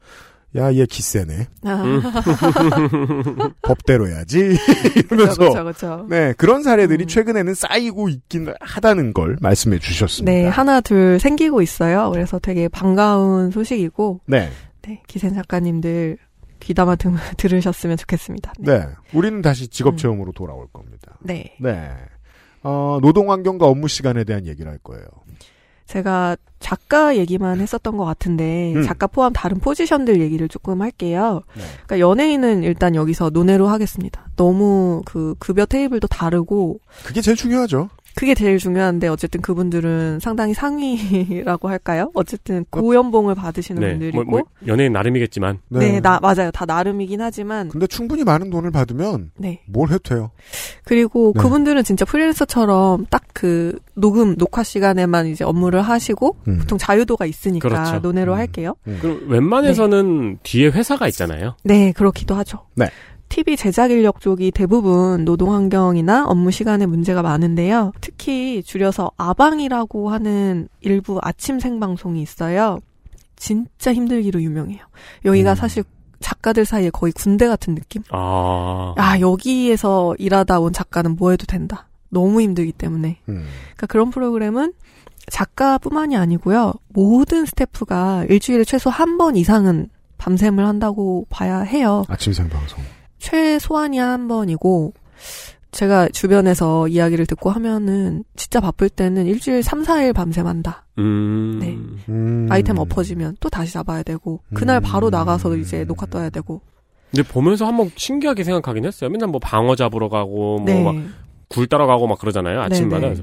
야, 얘 기세네. 아, 음. 법대로 해야지. 이러면서. 그렇죠, 그렇죠. 네, 그런 사례들이 음. 최근에는 쌓이고 있긴 하다는 걸 말씀해 주셨습니다. 네 하나 둘 생기고 있어요. 그래서 되게 반가운 소식이고 네. 네 기생 작가님들 귀담아 들, 들으셨으면 좋겠습니다. 네. 네. 우리는 다시 직업 음. 체험으로 돌아올 겁니다. 네. 네. 어, 노동 환경과 업무 시간에 대한 얘기를 할 거예요. 제가 작가 얘기만 했었던 것 같은데 음. 작가 포함 다른 포지션들 얘기를 조금 할게요. 네. 그러니까 연예인은 일단 여기서 논외로 하겠습니다. 너무 그 급여 테이블도 다르고 그게 제일 중요하죠. 그게 제일 중요한데 어쨌든 그분들은 상당히 상위라고 할까요? 어쨌든 고연봉을 받으시는 네. 분들이고 뭐, 뭐 연예인 나름이겠지만. 네, 나 맞아요. 다 나름이긴 하지만 근데 충분히 많은 돈을 받으면 네. 뭘 해도 돼요. 그리고 네. 그분들은 진짜 프리랜서처럼 딱 그 녹음 녹화 시간에만 이제 업무를 하시고 음. 보통 자유도가 있으니까 그렇죠. 논외로 음. 할게요. 그럼 웬만해서는 뒤에 회사가 있잖아요. 네, 그렇기도 하죠. 네. TV 제작 인력 쪽이 대부분 노동 환경이나 업무 시간에 문제가 많은데요. 특히 줄여서 아방이라고 하는 일부 아침 생방송이 있어요. 진짜 힘들기로 유명해요. 여기가 음. 사실 작가들 사이에 거의 군대 같은 느낌? 아. 아, 여기에서 일하다 온 작가는 뭐 해도 된다. 너무 힘들기 때문에. 음. 그러니까 그런 프로그램은 작가뿐만이 아니고요. 모든 스태프가 일주일에 최소 한 번 이상은 밤샘을 한다고 봐야 해요. 아침 생방송. 최소한이 한 번이고 제가 주변에서 이야기를 듣고 하면은 진짜 바쁠 때는 일주일 3, 4일 밤샘한다. 음. 네. 음. 아이템 엎어지면 또 다시 잡아야 되고 그날 바로 음. 나가서 이제 녹화 떠야 되고. 근데 보면서 한번 신기하게 생각하긴 했어요. 맨날 뭐 방어 잡으러 가고 뭐 네. 막굴 따라가고 막 그러잖아요. 아침마다. 네네.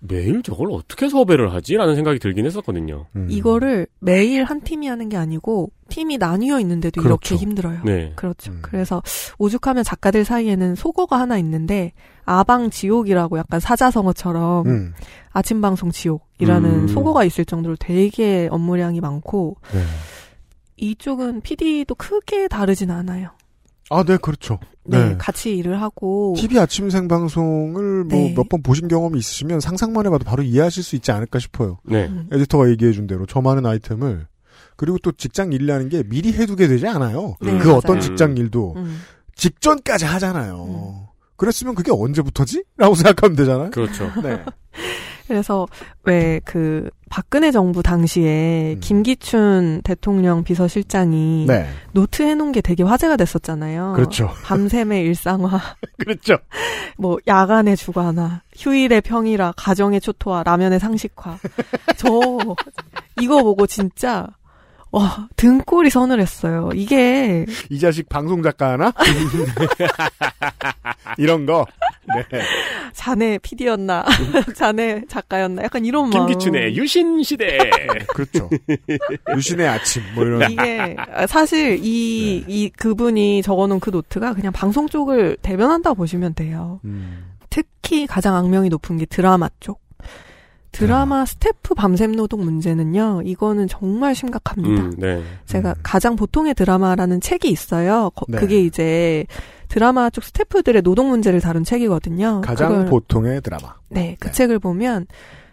매일 저걸 어떻게 섭외를 하지라는 생각이 들긴 했었거든요. 음. 이거를 매일 한 팀이 하는 게 아니고 팀이 나뉘어 있는데도 그렇죠. 이렇게 힘들어요. 네. 그렇죠. 음. 그래서 오죽하면 작가들 사이에는 속어가 하나 있는데 아방 지옥이라고 약간 사자성어처럼 음. 아침 방송 지옥이라는 음. 속어가 있을 정도로 되게 업무량이 많고 네. 이쪽은 PD도 크게 다르진 않아요. 아, 네, 그렇죠. 네, 네. 같이 일을 하고 TV 아침 생방송을 뭐 네. 몇번 보신 경험이 있으시면 상상만 해봐도 바로 이해하실 수 있지 않을까 싶어요. 네. 음. 에디터가 얘기해 준 대로 저 많은 아이템을 그리고 또 직장 일이라는 게 미리 해두게 되지 않아요. 네, 그 맞아요. 어떤 직장 일도 음. 직전까지 하잖아요. 음. 그랬으면 그게 언제부터지? 라고 생각하면 되잖아요. 그렇죠. 네. 그래서 왜 그 박근혜 정부 당시에 음. 김기춘 대통령 비서실장이 네. 노트 해놓은 게 되게 화제가 됐었잖아요. 그렇죠. 밤샘의 일상화, 그렇죠. 뭐 야간의 주간화, 휴일의 평일화, 가정의 초토화, 라면의 상식화. 저 이거 보고 진짜 와 등골이 서늘했어요. 이게 이 자식 방송 작가 하나? 이런 거. 네. 자네 PD였나, 자네 작가였나, 약간 이런 마음. 김기춘의 유신 시대. 그렇죠. 유신의 아침, 뭐 이런. 이게 사실 이, 네. 이 그분이 적어놓은 그 노트가 그냥 방송 쪽을 대변한다고 보시면 돼요. 음. 특히 가장 악명이 높은 게 드라마 쪽. 드라마 스태프 밤샘 노동 문제는요, 이거는 정말 심각합니다. 음, 네. 제가 음. 가장 보통의 드라마라는 책이 있어요. 거- 네. 그게 이제 드라마 쪽 스태프들의 노동 문제를 다룬 책이거든요. 가장 그걸- 보통의 드라마. 네, 그 네. 책을 보면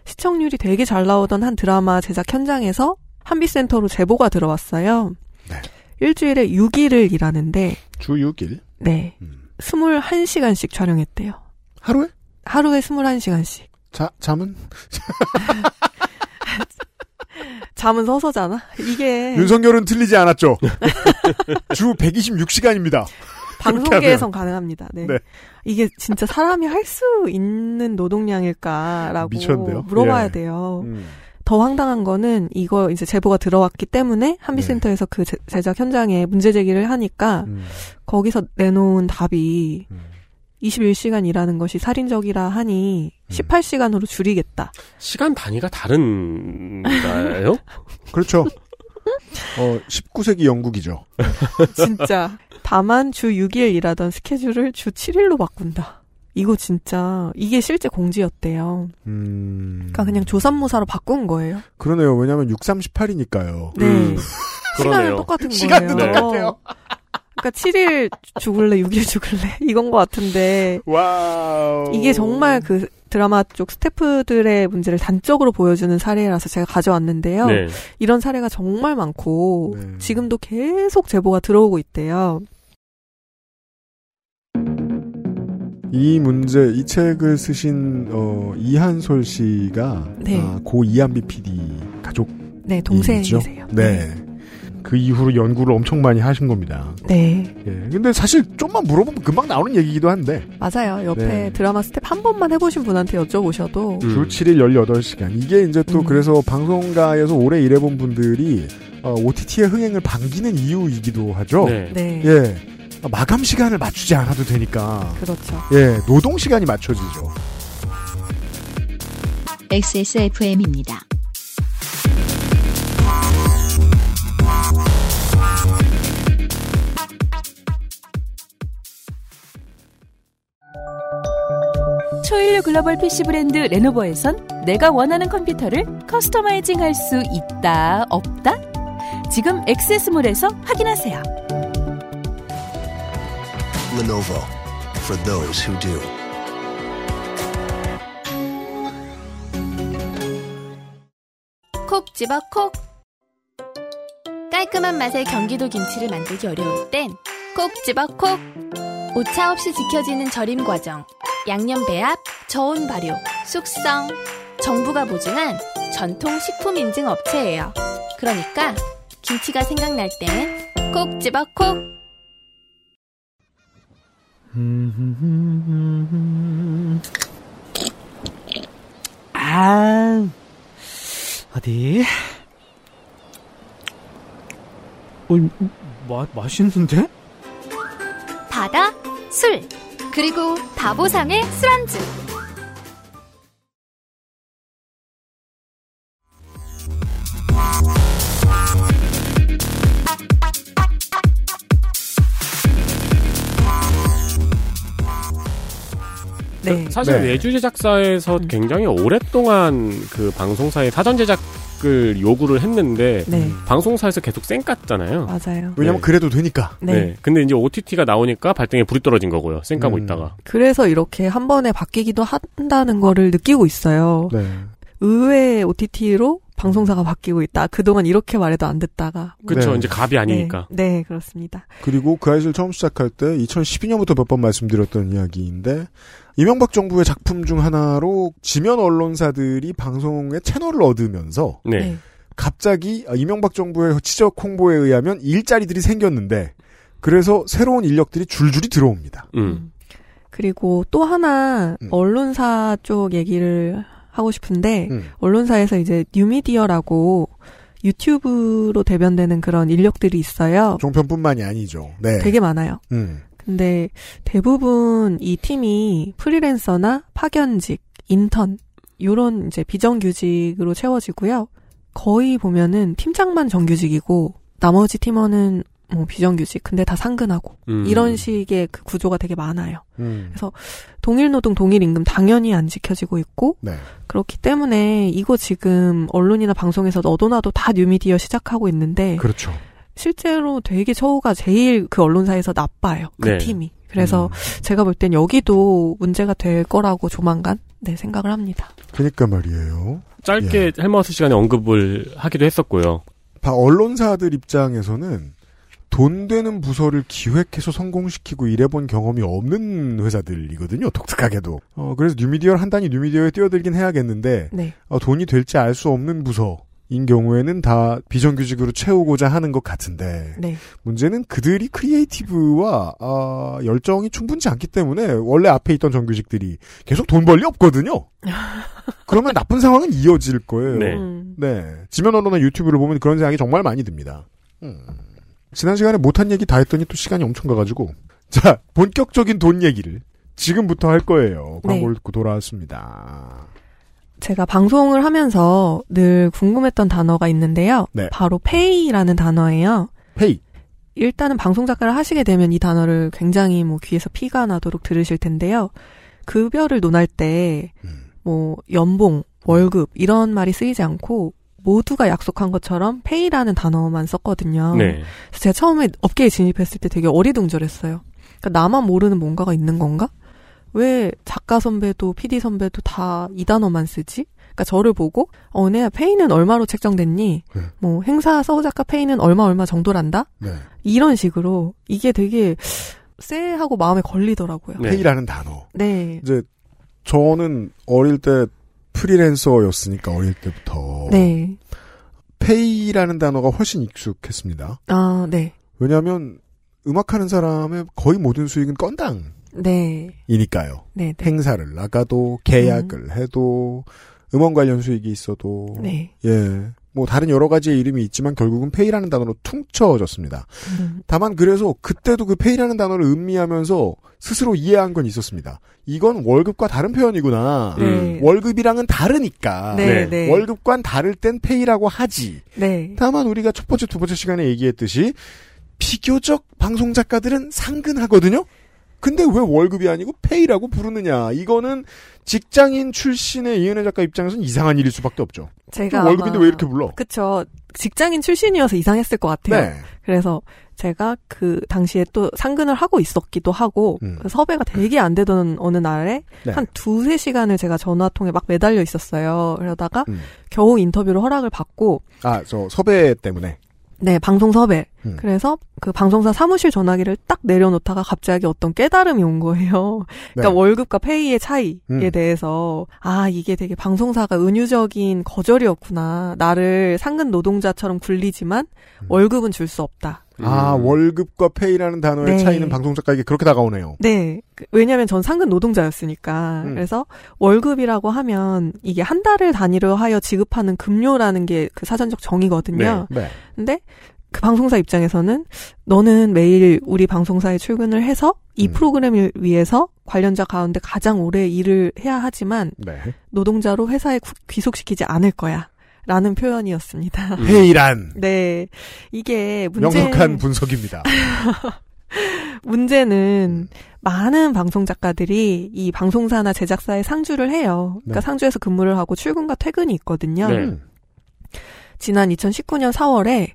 시청률이 되게 잘 나오던 한 드라마 제작 현장에서 한빛센터로 제보가 들어왔어요. 네. 일주일에 6일을 일하는데, 주 6일. 네, 음. 21시간씩 촬영했대요. 하루에? 하루에 21시간씩. 자, 잠은? 잠은 서서잖아? 이게 윤석열은 틀리지 않았죠. 주 126시간입니다. 방송계에선 가능합니다. 네. 네. 이게 진짜 사람이 할 수 있는 노동량일까라고 미쳤는데요? 물어봐야 예. 돼요. 음. 더 황당한 거는 이거 이제 제보가 들어왔기 때문에 한빛센터에서 그 제- 제작 현장에 문제 제기를 하니까 음. 거기서 내놓은 답이 음. 21시간 일하는 것이 살인적이라 하니 음. 18시간으로 줄이겠다. 시간 단위가 다른가요? 그렇죠. 어, 19세기 영국이죠. 진짜. 다만 주 6일 일하던 스케줄을 주 7일로 바꾼다. 이거 진짜 이게 실제 공지였대요. 음. 그러니까 그냥 조삼모사로 바꾼 거예요. 그러네요. 왜냐면 6318이니까요. 네. 음, 시간은. 똑같은 시간도 거예요. 똑같아요. 그러니까 7일 죽을래, 6일 죽을래 이건 것 같은데 wow. 이게 정말 그 드라마 쪽 스태프들의 문제를 단적으로 보여주는 사례라서 제가 가져왔는데요. 네. 이런 사례가 정말 많고 네. 지금도 계속 제보가 들어오고 있대요. 이 문제, 이 책을 쓰신, 어, 이한솔 씨가, 네. 아, 고 이한빛 PD 가족. 네, 동생이세요. 네. 그 이후로 연구를 엄청 많이 하신 겁니다. 네, 예. 근데 사실 좀만 물어보면 금방 나오는 얘기이기도 한데, 맞아요. 옆에 네. 드라마 스태프 한 번만 해보신 분한테 여쭤보셔도 음. 주 7일 18시간. 이게 이제 또 음. 그래서 방송가에서 오래 일해본 분들이, 어, OTT의 흥행을 반기는 이유이기도 하죠. 네. 네, 예. 마감 시간을 맞추지 않아도 되니까. 그렇죠. 예, 노동 시간이 맞춰지죠. XSFM입니다. 초일류 글로벌 PC 브랜드 레노버에선 내가 원하는 컴퓨터를 커스터마이징 할 수 있다, 없다? 지금 엑세스몰에서 확인하세요. Lenovo for those who do. 콕 집어 콕 깔끔한 맛의 경기도 김치를 만들기 어려울 땐 콕 집어 콕 오차 없이 지켜지는 절임 과정 양념 배합, 저온 발효, 숙성. 정부가 보증한 전통 식품 인증 업체예요. 그러니까 김치가 생각날 땐 콕 집어 콕. 아, 어디? 어, 마, 맛있는데? 바다, 술, 그리고 바보상의 술안주. 네. 사실 네. 외주 제작사에서 굉장히 오랫동안 그 방송사의 사전 제작 을 요구를 했는데 네. 방송사에서 계속 쌩깠잖아요. 맞아요. 왜냐면 그래도 되니까. 네. 근데 이제 OTT가 나오니까 발등에 불이 떨어진 거고요. 쌩까고 음. 있다가. 그래서 이렇게 한 번에 바뀌기도 한다는 거를 느끼고 있어요. 네. 의외의 OTT로 방송사가 바뀌고 있다. 그동안 이렇게 말해도 안 듣다가. 그쵸. 네. 이제 갑이 아니니까. 네, 네, 그렇습니다. 그리고 그 아이를 처음 시작할 때 2012년부터 몇 번 말씀드렸던 이야기인데 이명박 정부의 작품 중 하나로 지면 언론사들이 방송의 채널을 얻으면서 네. 네. 갑자기 아, 이명박 정부의 지적 홍보에 의하면 일자리들이 생겼는데 그래서 새로운 인력들이 줄줄이 들어옵니다. 음. 그리고 또 하나 음. 언론사 쪽 얘기를 하고 싶은데 음. 언론사에서 이제 뉴미디어라고 유튜브로 대변되는 그런 인력들이 있어요. 종편뿐만이 아니죠. 네. 되게 많아요. 음. 근데 대부분 이 팀이 프리랜서나 파견직, 인턴 요런 이제 비정규직으로 채워지고요. 거의 보면은 팀장만 정규직이고 나머지 팀원은 뭐 비정규직 근데 다 상근하고 음. 이런 식의 그 구조가 되게 많아요. 음. 그래서 동일 노동 동일 임금 당연히 안 지켜지고 있고 네. 그렇기 때문에 이거 지금 언론이나 방송에서 너도 나도 다 뉴미디어 시작하고 있는데 그렇죠. 실제로 되게 처우가 제일 그 언론사에서 나빠요. 그 네. 팀이. 그래서 음. 제가 볼 땐 여기도 문제가 될 거라고 조만간 네 생각을 합니다. 그러니까 말이에요. 짧게 헬마우스 시간에 언급을 하기도 했었고요. 바- 언론사들 입장에서는 돈 되는 부서를 기획해서 성공시키고 일해본 경험이 없는 회사들이거든요. 독특하게도. 어, 그래서 뉴미디어를 한 단위 뉴미디어에 뛰어들긴 해야겠는데 네. 어, 돈이 될지 알 수 없는 부서 인 경우에는 다 비정규직으로 채우고자 하는 것 같은데 네. 문제는 그들이 creative와 아, 열정이 충분치 않기 때문에 원래 앞에 있던 정규직들이 계속 돈 벌 리 없거든요. 그러면 나쁜 상황은 이어질 거예요. 네. 음. 네. 지면 언론이나 유튜브를 보면 그런 생각이 정말 많이 듭니다. 음. 지난 시간에 못한 얘기 다 했더니 또 시간이 엄청 가가지고. 자, 본격적인 돈 얘기를 지금부터 할 거예요. 네. 광고를 듣고 돌아왔습니다. 제가 방송을 하면서 늘 궁금했던 단어가 있는데요. 네. 바로 페이라는 단어예요. 페이. 일단은 방송 작가를 하시게 되면 이 단어를 굉장히 뭐 귀에서 피가 나도록 들으실 텐데요. 급여를 논할 때 음. 뭐 연봉, 월급 이런 말이 쓰이지 않고 모두가 약속한 것처럼 페이라는 단어만 썼거든요. 네. 그래서 제가 처음에 업계에 진입했을 때 되게 어리둥절했어요. 그러니까 나만 모르는 뭔가가 있는 건가? 왜 작가 선배도 PD 선배도 다 이 단어만 쓰지? 그러니까 저를 보고 어, 얘야 페이는 얼마로 책정됐니? 네. 뭐 행사 sub 작가 페이는 얼마 얼마 정도란다? 네. 이런 식으로 이게 되게 쎄하고 마음에 걸리더라고요. 네. 페이라는 단어. 네. 이제 저는 어릴 때 프리랜서였으니까 어릴 때부터 네. 페이라는 단어가 훨씬 익숙했습니다. 아, 네. 왜냐하면 음악하는 사람의 거의 모든 수익은 건당 이니까요. 네. 네. 네. 행사를 나가도 계약을 해도 음원 관련 수익이 있어도 네. 예. 뭐 다른 여러 가지의 이름이 있지만 결국은 페이라는 단어로 퉁쳐졌습니다. 음. 다만 그래서 그때도 그 페이라는 단어를 음미하면서 스스로 이해한 건 있었습니다. 이건 월급과 다른 표현이구나. 네. 월급이랑은 다르니까. 네, 네. 월급과는 다를 땐 페이라고 하지. 네. 다만 우리가 첫 번째, 두 번째 시간에 얘기했듯이 비교적 방송 작가들은 상근하거든요. 근데 왜 월급이 아니고 페이라고 부르느냐? 이거는 직장인 출신의 이은혜 작가 입장에서는 이상한 일일 수밖에 없죠. 제가 월급인데 왜 이렇게 불러? 그쵸. 직장인 출신이어서 이상했을 것 같아요. 네. 그래서 제가 그 당시에 또 상근을 하고 있었기도 하고 음. 그 섭외가 되게 안 되던 어느 날에 네. 한 두세 시간을 제가 전화통에 막 매달려 있었어요. 그러다가 음. 겨우 인터뷰를 허락을 받고 아, 저 섭외 때문에. 네, 방송 섭외. 음. 그래서 그 방송사 사무실 전화기를 딱 내려놓다가 갑자기 어떤 깨달음이 온 거예요. 그러니까 네. 월급과 페이의 차이에 음. 대해서 아 이게 되게 방송사가 은유적인 거절이었구나. 나를 상근 노동자처럼 굴리지만 음. 월급은 줄 수 없다. 아, 월급과 페이라는 단어의 네. 차이는 방송작가에게 그렇게 다가오네요. 네. 그- 왜냐하면 전 상근 노동자였으니까. 음. 그래서 월급이라고 하면 이게 한 달을 단위로 하여 지급하는 급료라는 게 그 사전적 정의거든요. 네. 근데 그 방송사 입장에서는 너는 매일 우리 방송사에 출근을 해서 이 음. 프로그램을 위해서 관련자 가운데 가장 오래 일을 해야 하지만 네. 노동자로 회사에 구- 귀속시키지 않을 거야. 라는 표현이었습니다. 회의란 네. 이게 문제 명확한 분석입니다. 문제는 많은 방송 작가들이 이 방송사나 제작사에 상주를 해요. 그러니까 네. 상주에서 근무를 하고 출근과 퇴근이 있거든요. 네. 지난 2019년 4월에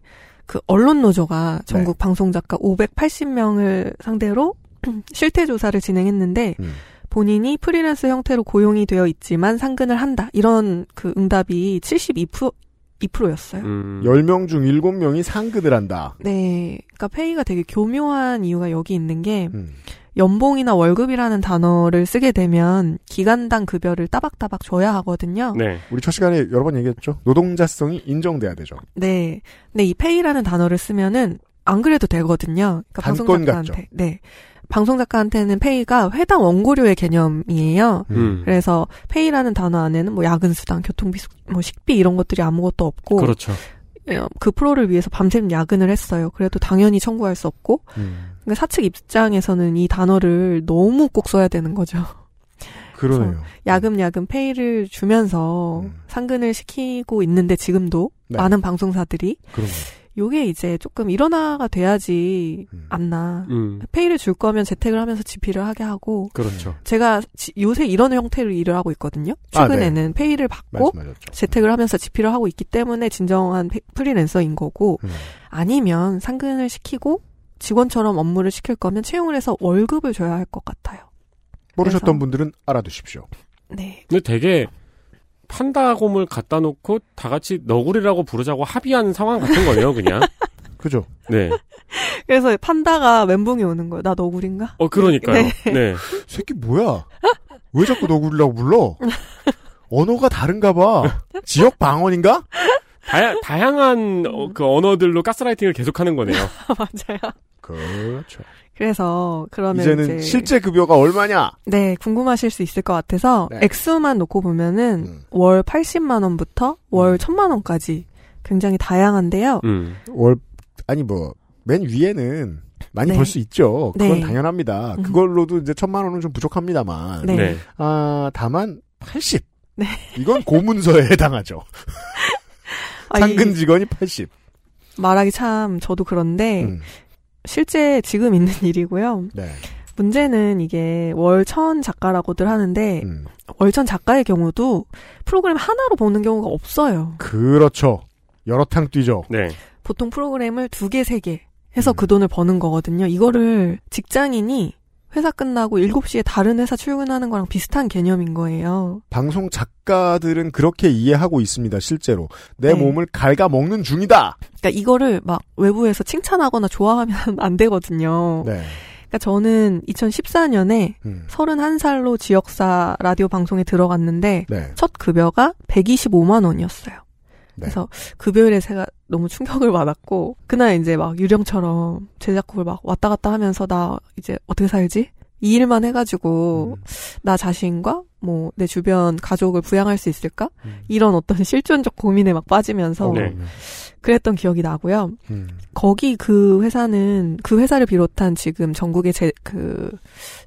그 언론 노조가 전국 방송 작가 580명을 상대로 실태 조사를 진행했는데 음. 본인이 프리랜서 형태로 고용이 되어 있지만 상근을 한다. 이런 그 응답이 72% 2%였어요. 음. 10명 중 7명이 상급을 한다. 네. 그러니까 페이가 되게 교묘한 이유가 여기 있는 게 음. 연봉이나 월급이라는 단어를 쓰게 되면 기간당 급여를 따박따박 줘야 하거든요. 네. 우리 첫 시간에 여러 번 얘기했죠. 노동자성이 인정돼야 되죠. 네. 근데 이 페이라는 단어를 쓰면은 안 그래도 되거든요. 그러니까 단건 방송 작가한테. 같죠. 네. 방송 작가한테는 페이가 회당 원고료의 개념이에요. 음. 그래서 페이라는 단어 안에는 뭐 야근 수당, 교통비, 수- 뭐 식비 이런 것들이 아무것도 없고 그렇죠. 어, 그 프로를 위해서 밤샘 야근을 했어요. 그래도 당연히 청구할 수 없고 음. 그러니까 사측 입장에서는 이 단어를 너무 꼭 써야 되는 거죠. 그러네요. 야금야금 페이를 주면서 음. 상근을 시키고 있는데 지금도 네. 많은 방송사들이 그런 거. 요게 이제 조금 일원화가 돼야지 음. 않나. 음. 페이를 줄 거면 재택을 하면서 지피를 하게 하고 그렇죠. 제가 지- 요새 이런 형태로 일을 하고 있거든요. 아, 최근에는 페이를 받고 말씀하셨죠. 재택을 하면서 지피를 하고 있기 때문에 진정한 페- 프리랜서인 거고 음. 아니면 상근을 시키고 직원처럼 업무를 시킬 거면 채용을 해서 월급을 줘야 할 것 같아요. 모르셨던 그래서- 분들은 알아두십시오. 네. 근데 되게 판다곰을 갖다 놓고 다 같이 너구리라고 부르자고 합의한 상황 같은 거네요, 그냥. 그죠? 네. 그래서 판다가 멘붕이 오는 거예요. 나 너구리인가? 어, 그러니까요. 네. 네. 새끼 뭐야? 왜 자꾸 너구리라고 불러? 언어가 다른가 봐. 지역 방언인가? 다야, 다양한 어, 그 언어들로 가스라이팅을 계속하는 거네요. 맞아요. 그렇죠. 그래서 그러면 이제는 이제 실제 급여가 얼마냐? 네 궁금하실 수 있을 것 같아서 네. 액수만 놓고 보면은 음. 월 80만 원부터 월 1000만 원까지 굉장히 다양한데요. 음. 월 아니 뭐 맨 위에는 많이 네. 벌수 있죠. 그건 네. 당연합니다. 음. 그걸로도 이제 천만 원은 좀 부족합니다만. 네. 네. 아 다만 80. 네. 이건 고문서에 해당하죠. 아, 이 상근 직원이 80. 말하기 참 저도 그런데 음. 실제 지금 있는 일이고요. 네. 문제는 이게 월1000 작가라고들 하는데 음. 월1000 작가의 경우도 프로그램 하나로 보는 경우가 없어요. 그렇죠. 여러 탕 뛰죠. 네. 보통 프로그램을 두 개, 세 개 해서 음. 그 돈을 버는 거거든요. 이거를 직장인이 회사 끝나고 7시에 다른 회사 출근하는 거랑 비슷한 개념인 거예요. 방송 작가들은 그렇게 이해하고 있습니다. 실제로 내 네. 몸을 갉아먹는 중이다. 그러니까 이거를 막 외부에서 칭찬하거나 좋아하면 안 되거든요. 네. 그러니까 저는 2014년에 음. 31살로 지역사 라디오 방송에 들어갔는데 네. 첫 급여가 125만 원이었어요. 네. 그래서 급여일에 제가 너무 충격을 받았고 그날 이제 막 유령처럼 제작국을 막 왔다 갔다 하면서 나 이제 어떻게 살지? 이 일만 해가지고 음. 나 자신과 뭐 내 주변 가족을 부양할 수 있을까? 음. 이런 어떤 실존적 고민에 막 빠지면서 어, 네. 그랬던 기억이 나고요. 음. 거기 그 회사는 그 회사를 비롯한 지금 전국의 제, 그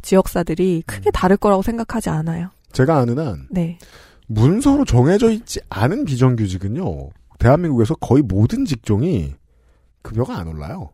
지역사들이 크게 음. 다를 거라고 생각하지 않아요. 제가 아는 한 네. 문서로 정해져 있지 않은 비정규직은요. 대한민국에서 거의 모든 직종이 급여가 안 올라요.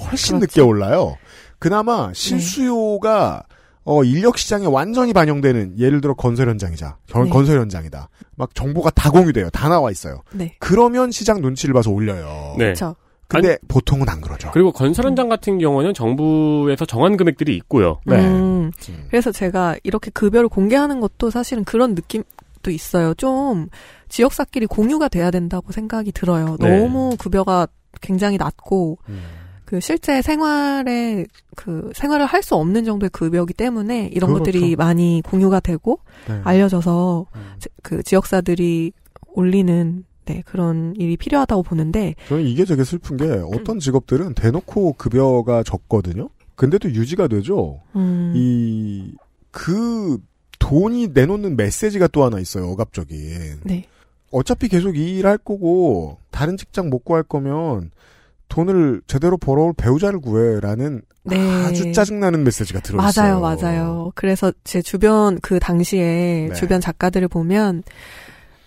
훨씬 그렇죠. 늦게 올라요. 그나마 실수요가 어, 인력 시장에 완전히 반영되는 예를 들어 건설 현장이자 건- 네. 건설 현장이다. 막 정보가 다 공유돼요. 다 나와 있어요. 네. 그러면 시장 눈치를 봐서 올려요. 네. 그렇죠. 근데 보통은 안 그러죠. 그리고 건설 현장 같은 경우는 정부에서 정한 금액들이 있고요. 네. 음, 음. 그래서 제가 이렇게 급여를 공개하는 것도 사실은 그런 느낌 도 있어요. 좀 지역사끼리 공유가 돼야 된다고 생각이 들어요. 네. 너무 급여가 굉장히 낮고 음. 그 실제 생활에 그 생활을 할 수 없는 정도의 급여기 때문에 이런 그렇죠. 것들이 많이 공유가 되고 네. 알려져서 음. 제- 그 지역사들이 올리는 네, 그런 일이 필요하다고 보는데 저는 이게 되게 슬픈 게 어떤 직업들은 대놓고 급여가 적거든요. 근데도 유지가 되죠. 음, 이그 돈이 내놓는 메시지가 또 하나 있어요. 억압적인. 네. 어차피 계속 이 일 할 거고 다른 직장 못 구할 거면 돈을 제대로 벌어올 배우자를 구해라는 네. 아주 짜증나는 메시지가 들어있어요. 맞아요, 맞아요. 그래서 제 주변 그 당시에 네. 주변 작가들을 보면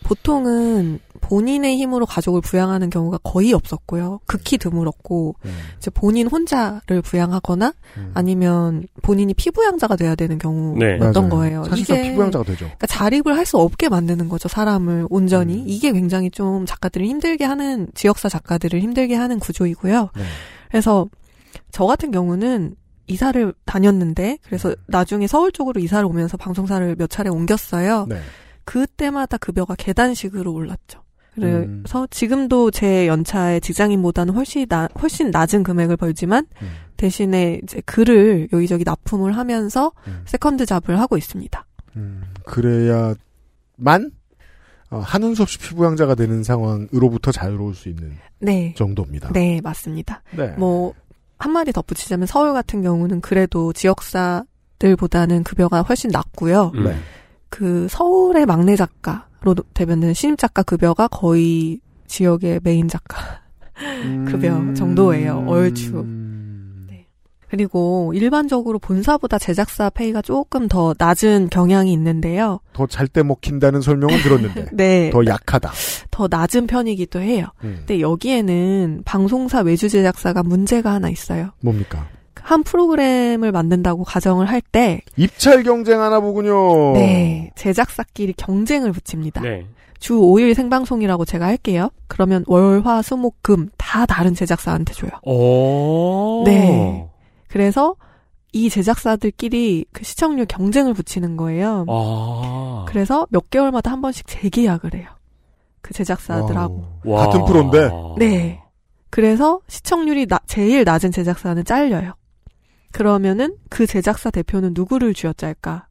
보통은 본인의 힘으로 가족을 부양하는 경우가 거의 없었고요. 극히 드물었고 음. 이제 본인 혼자를 부양하거나 아니면 본인이 피부양자가 돼야 되는 경우였던 맞아요. 거예요. 사실상 이게 피부양자가 되죠. 그러니까 자립을 할 수 없게 만드는 거죠, 사람을 온전히. 음. 이게 굉장히 좀 작가들을 힘들게 하는, 지역사 작가들을 힘들게 하는 구조이고요. 네. 그래서 저 같은 경우는 이사를 다녔는데, 그래서 나중에 서울 쪽으로 이사를 오면서 방송사를 몇 차례 옮겼어요. 네. 그때마다 급여가 계단식으로 올랐죠. 음. 그래서 지금도 제 연차의 직장인보다는 훨씬 나, 훨씬 낮은 금액을 벌지만 음. 대신에 이제 글을 여기저기 납품을 하면서 음. second job을 하고 있습니다. 그래야만 어, 하는 수 없이 피부양자가 되는 상황으로부터 자유로울 수 있는 네. 정도입니다. 네, 맞습니다. 네. 뭐 한마디 덧붙이자면 서울 같은 경우는 그래도 지역사들보다는 급여가 훨씬 낮고요. 음. 네. 그 서울의 막내 작가 로 되면은 신입 작가 급여가 거의 지역의 메인 작가 급여 정도예요. 얼추. 네. 그리고 일반적으로 본사보다 제작사 페이가 조금 더 낮은 경향이 있는데요. 더 잘 때 먹힌다는 설명은 들었는데 네. 더 약하다. 더 낮은 편이기도 해요. 음. 근데 여기에는 방송사 외주 제작사가 문제가 하나 있어요. 뭡니까? 한 프로그램을 만든다고 가정을 할 때, 입찰 경쟁 하나 보군요. 네, 제작사끼리 경쟁을 붙입니다. 네. 주 5일 생방송이라고 제가 할게요. 그러면 월, 화, 수, 목, 금 다 다른 제작사한테 줘요. 오. 네. 그래서 이 제작사들끼리 그 시청률 경쟁을 붙이는 거예요. 아. 그래서 몇 개월마다 한 번씩 재계약을 해요. 그 제작사들하고. 와. 같은 프로인데. 네. 그래서 시청률이 나- 제일 낮은 제작사는 잘려요. 그러면은 그 제작사 대표는 누구를 쥐어짤까?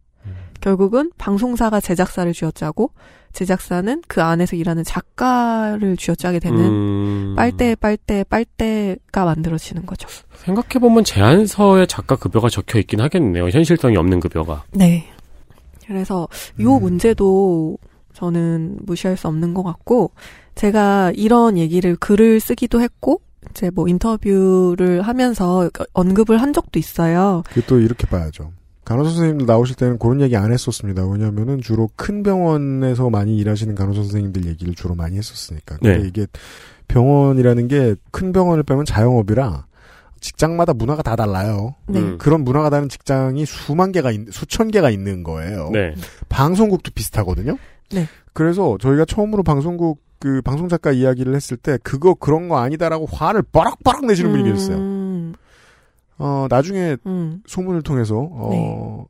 결국은 방송사가 제작사를 쥐어짜고 제작사는 그 안에서 일하는 작가를 쥐어짜게 되는 음. 빨대 빨대 빨대가 만들어지는 거죠. 생각해 보면 제안서에 작가 급여가 적혀 있긴 하겠네요. 현실성이 없는 급여가. 네. 그래서 요 문제도 저는 무시할 수 없는 것 같고 제가 이런 얘기를 글을 쓰기도 했고 이제 뭐 인터뷰를 하면서 언급을 한 적도 있어요. 그게 또 이렇게 봐야죠. 간호사 선생님들 나오실 때는 그런 얘기 안 했었습니다. 왜냐면은 주로 큰 병원에서 많이 일하시는 간호사 선생님들 얘기를 주로 많이 했었으니까. 근데 네. 이게 병원이라는 게 큰 병원을 빼면 자영업이라 직장마다 문화가 다 달라요. 네. 음. 그런 문화가 다른 직장이 수만 개가 있, 수천 개가 있는 거예요. 네. 방송국도 비슷하거든요. 네. 그래서 저희가 처음으로 방송국 그 방송 작가 이야기를 했을 때 그거 그런 거 아니다라고 화를 뻐락뻐락 내시는 분이 계셨어요. 음, 어 나중에 음. 소문을 통해서 어, 네.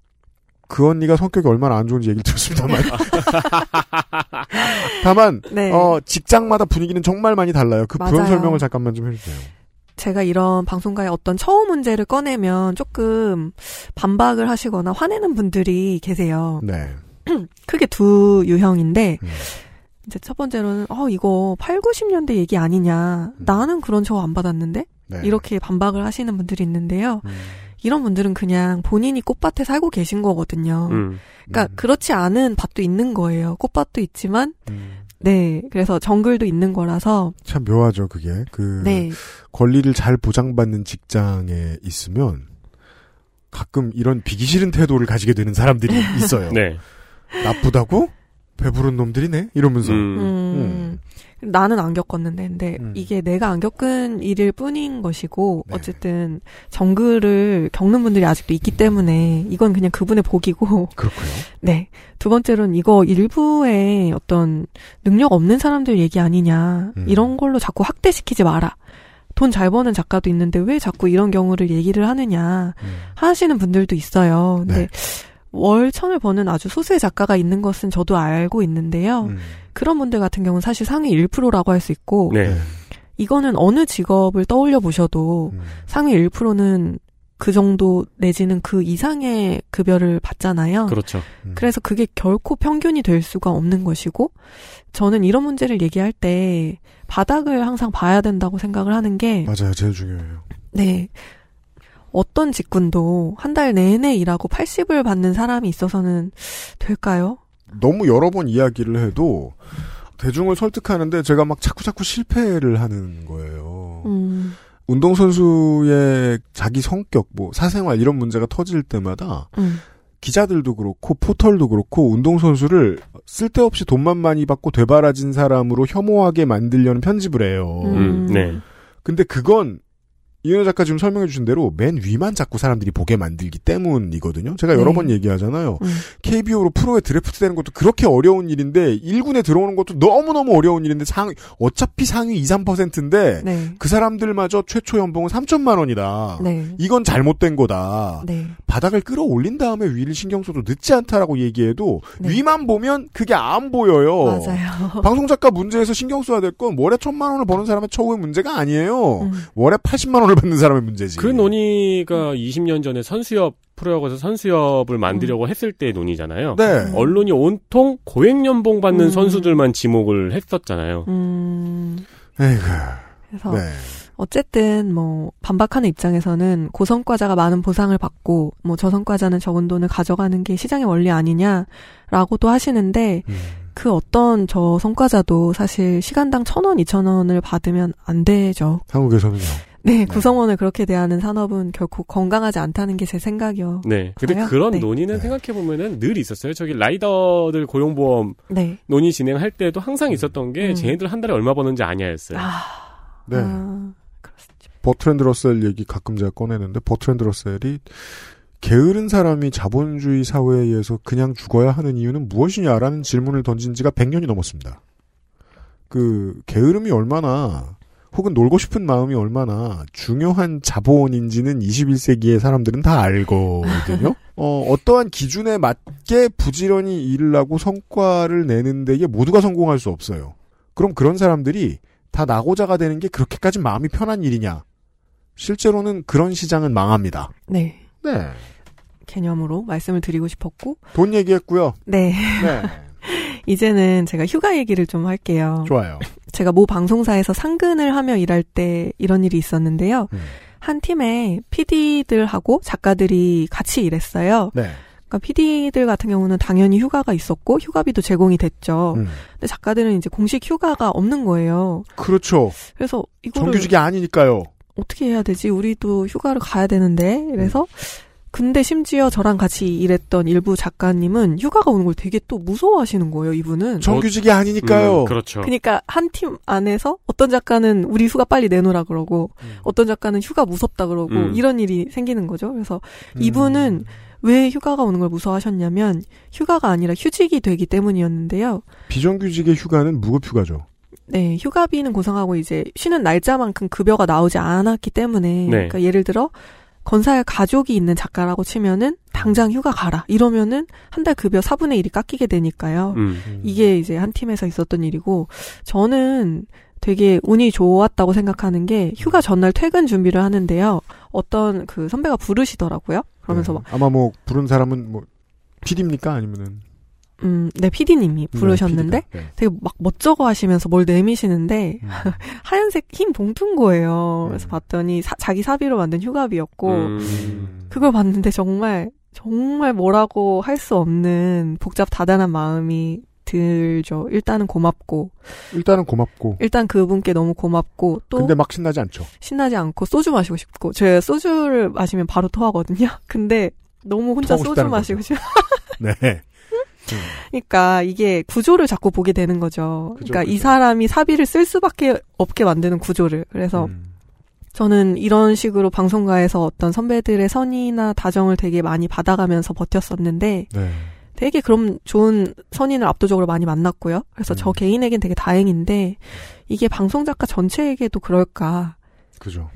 그 언니가 성격이 얼마나 안 좋은지 얘기를 들었습니다만 다만 네. 어, 직장마다 분위기는 정말 많이 달라요. 그 부연 맞아요. 설명을 잠깐만 좀 해주세요. 제가 이런 방송가의 어떤 처우 문제를 꺼내면 조금 반박을 하시거나 화내는 분들이 계세요. 네. 크게 두 유형인데 음. 이제 첫 번째로는 어 이거 8, 90년대 얘기 아니냐. 나는 그런 처우 안 받았는데 음. 네. 이렇게 반박을 하시는 분들이 있는데요. 음. 이런 분들은 그냥 본인이 꽃밭에 살고 계신 거거든요. 음. 그러니까 그렇지 않은 밭도 있는 거예요. 꽃밭도 있지만 음. 네. 그래서 정글도 있는 거라서 참 묘하죠, 그게. 그 네. 권리를 잘 보장받는 직장에 있으면 가끔 이런 비기 싫은 태도를 가지게 되는 사람들이 있어요. 네. 나쁘다고? 배부른 놈들이네? 이러면서. 음. 음. 나는 안 겪었는데, 근데 음. 이게 내가 안 겪은 일일 뿐인 것이고, 네. 어쨌든 정글을 겪는 분들이 아직도 있기 때문에 이건 그냥 그분의 복이고, 그렇고요. 네. 두 번째로는 이거 일부의 어떤 능력 없는 사람들 얘기 아니냐, 음. 이런 걸로 자꾸 확대시키지 마라. 돈 잘 버는 작가도 있는데 왜 자꾸 이런 경우를 얘기를 하느냐 음. 하시는 분들도 있어요. 근데 네. 월 천을 버는 아주 소수의 작가가 있는 것은 저도 알고 있는데요. 음. 그런 분들 같은 경우는 사실 상위 1%라고 할 수 있고 네. 이거는 어느 직업을 떠올려 보셔도 음. 상위 1%는 그 정도 내지는 그 이상의 급여를 받잖아요. 그렇죠. 그래서 그게 결코 평균이 될 수가 없는 것이고, 저는 이런 문제를 얘기할 때 바닥을 항상 봐야 된다고 생각을 하는 게, 맞아요. 제일 중요해요. 네. 어떤 직군도 한 달 내내 일하고 80을 받는 사람이 있어서는 될까요? 너무 여러 번 이야기를 해도 대중을 설득하는데 제가 막 자꾸자꾸 실패를 하는 거예요. 음, 운동선수의 자기 성격, 뭐, 사생활 이런 문제가 터질 때마다 음, 기자들도 그렇고 포털도 그렇고 운동선수를 쓸데없이 돈만 많이 받고 되바라진 사람으로 혐오하게 만들려는 편집을 해요. 음, 네. 근데 그건 이현우 작가 지금 설명해 주신 대로 맨 위만 자꾸 사람들이 보게 만들기 때문이거든요. 제가 여러 네. 번 얘기하잖아요. 음. KBO로 프로에 드래프트 되는 것도 그렇게 어려운 일인데 1군에 들어오는 것도 너무너무 어려운 일인데 상 어차피 상위 2, 3%인데 네. 그 사람들마저 최초 연봉은 3천만 원이다. 네. 이건 잘못된 거다. 네. 바닥을 끌어올린 다음에 위를 신경 써도 늦지 않다라고 얘기해도 네. 위만 보면 그게 안 보여요. 맞아요. 방송 작가 문제에서 신경 써야 될 건 월에 천만 원을 버는 사람의 처우의 문제가 아니에요. 음. 월에 80만 원을 받는 사람의 문제지. 그 논의가 20년 전에 선수협 프로야구에서 선수협을 만들려고 했을 때 논의잖아요. 네. 언론이 온통 고액 연봉 받는 음. 선수들만 지목을 했었잖아요. 음, 에이그. 그래서 네. 어쨌든 뭐 반박하는 입장에서는 고성과자가 많은 보상을 받고 뭐 저성과자는 적은 돈을 가져가는 게 시장의 원리 아니냐라고도 하시는데 음. 그 어떤 저성과자도 사실 시간당 천 원, 이천 원을 받으면 안 되죠. 한국에서는요. 네, 구성원을 그렇게 대하는 산업은 결코 건강하지 않다는 게 제 생각이요. 네. 근데 저요? 그런 네. 논의는 생각해보면은 늘 있었어요. 저기 라이더들 고용보험 네. 논의 진행할 때도 항상 있었던 게 음. 쟤네들 한 달에 얼마 버는지 아냐였어요. 네. 아, 버트랜드 러셀 얘기 가끔 제가 꺼내는데 버트랜드 러셀이 게으른 사람이 자본주의 사회에 의해서 그냥 죽어야 하는 이유는 무엇이냐라는 질문을 던진 지가 100년이 넘었습니다. 그 게으름이 얼마나 혹은 놀고 싶은 마음이 얼마나 중요한 자본인지는 21세기의 사람들은 다 알거든요. 어, 어떠한 기준에 맞게 부지런히 일을 하고 성과를 내는 데에 모두가 성공할 수 없어요. 그럼 그런 사람들이 다 나고자가 되는 게 그렇게까지 마음이 편한 일이냐? 실제로는 그런 시장은 망합니다. 네. 네. 개념으로 말씀을 드리고 싶었고, 돈 얘기했고요. 네. 네. 이제는 제가 휴가 얘기를 좀 할게요. 좋아요. 제가 모 방송사에서 상근을 하며 일할 때 이런 일이 있었는데요. 음. 한 팀에 PD들하고 작가들이 같이 일했어요. 네. 그러니까 PD들 같은 경우는 당연히 휴가가 있었고 휴가비도 제공이 됐죠. 음. 근데 작가들은 이제 공식 휴가가 없는 거예요. 그렇죠. 그래서 이거를 정규직이 아니니까요. 어떻게 해야 되지? 우리도 휴가를 가야 되는데. 그래서 근데 심지어 저랑 같이 일했던 일부 작가님은 휴가가 오는 걸 되게 또 무서워하시는 거예요, 이분은. 정규직이 아니니까요. 음, 그렇죠. 그러니까 한 팀 안에서 어떤 작가는 우리 휴가 빨리 내놓으라 그러고 어떤 작가는 휴가 무섭다 그러고 음. 이런 일이 생기는 거죠. 그래서 음. 이분은 왜 휴가가 오는 걸 무서워하셨냐면 휴가가 아니라 휴직이 되기 때문이었는데요. 비정규직의 휴가는 무급 휴가죠. 네, 휴가비는 고상하고 이제 쉬는 날짜만큼 급여가 나오지 않았기 때문에 네. 그러니까 예를 들어 건사에 가족이 있는 작가라고 치면은 당장 휴가 가라 이러면은 한 달 급여 4분의 1이 깎이게 되니까요. 음. 이게 이제 한 팀에서 있었던 일이고 저는 되게 운이 좋았다고 생각하는 게 휴가 전날 퇴근 준비를 하는데요. 어떤 그 선배가 부르시더라고요. 그러면서 막 아마 뭐 부른 사람은 뭐 PD입니까 아니면은 음, 네, PD님이 부르셨는데 PD가. 네. 되게 막 멋쩍어 하시면서 뭘 내미시는데 음. 하얀색 흰 봉투인 거예요. 그래서 봤더니 사- 자기 사비로 만든 휴가비였고 음. 그걸 봤는데 정말 정말 뭐라고 할 수 없는 복잡 다단한 마음이 들죠. 일단은 고맙고 일단은 고맙고. 일단 그분께 너무 고맙고 또 근데 막 신나지 않죠. 신나지 않고 소주 마시고 싶고 제가 소주를 마시면 바로 토하거든요. 근데 너무 혼자 소주 마시고 싶. 네. 그러니까 이게 구조를 자꾸 보게 되는 거죠. 그죠, 그러니까 이 그죠. 사람이 사비를 쓸 수밖에 없게 만드는 구조를. 그래서 음. 저는 이런 식으로 방송가에서 어떤 선배들의 선의나 다정을 되게 많이 받아가면서 버텼었는데 네. 되게 그럼 좋은 선인을 압도적으로 많이 만났고요. 그래서 음. 저 개인에겐 되게 다행인데 이게 방송 작가 전체에게도 그럴까? 그죠.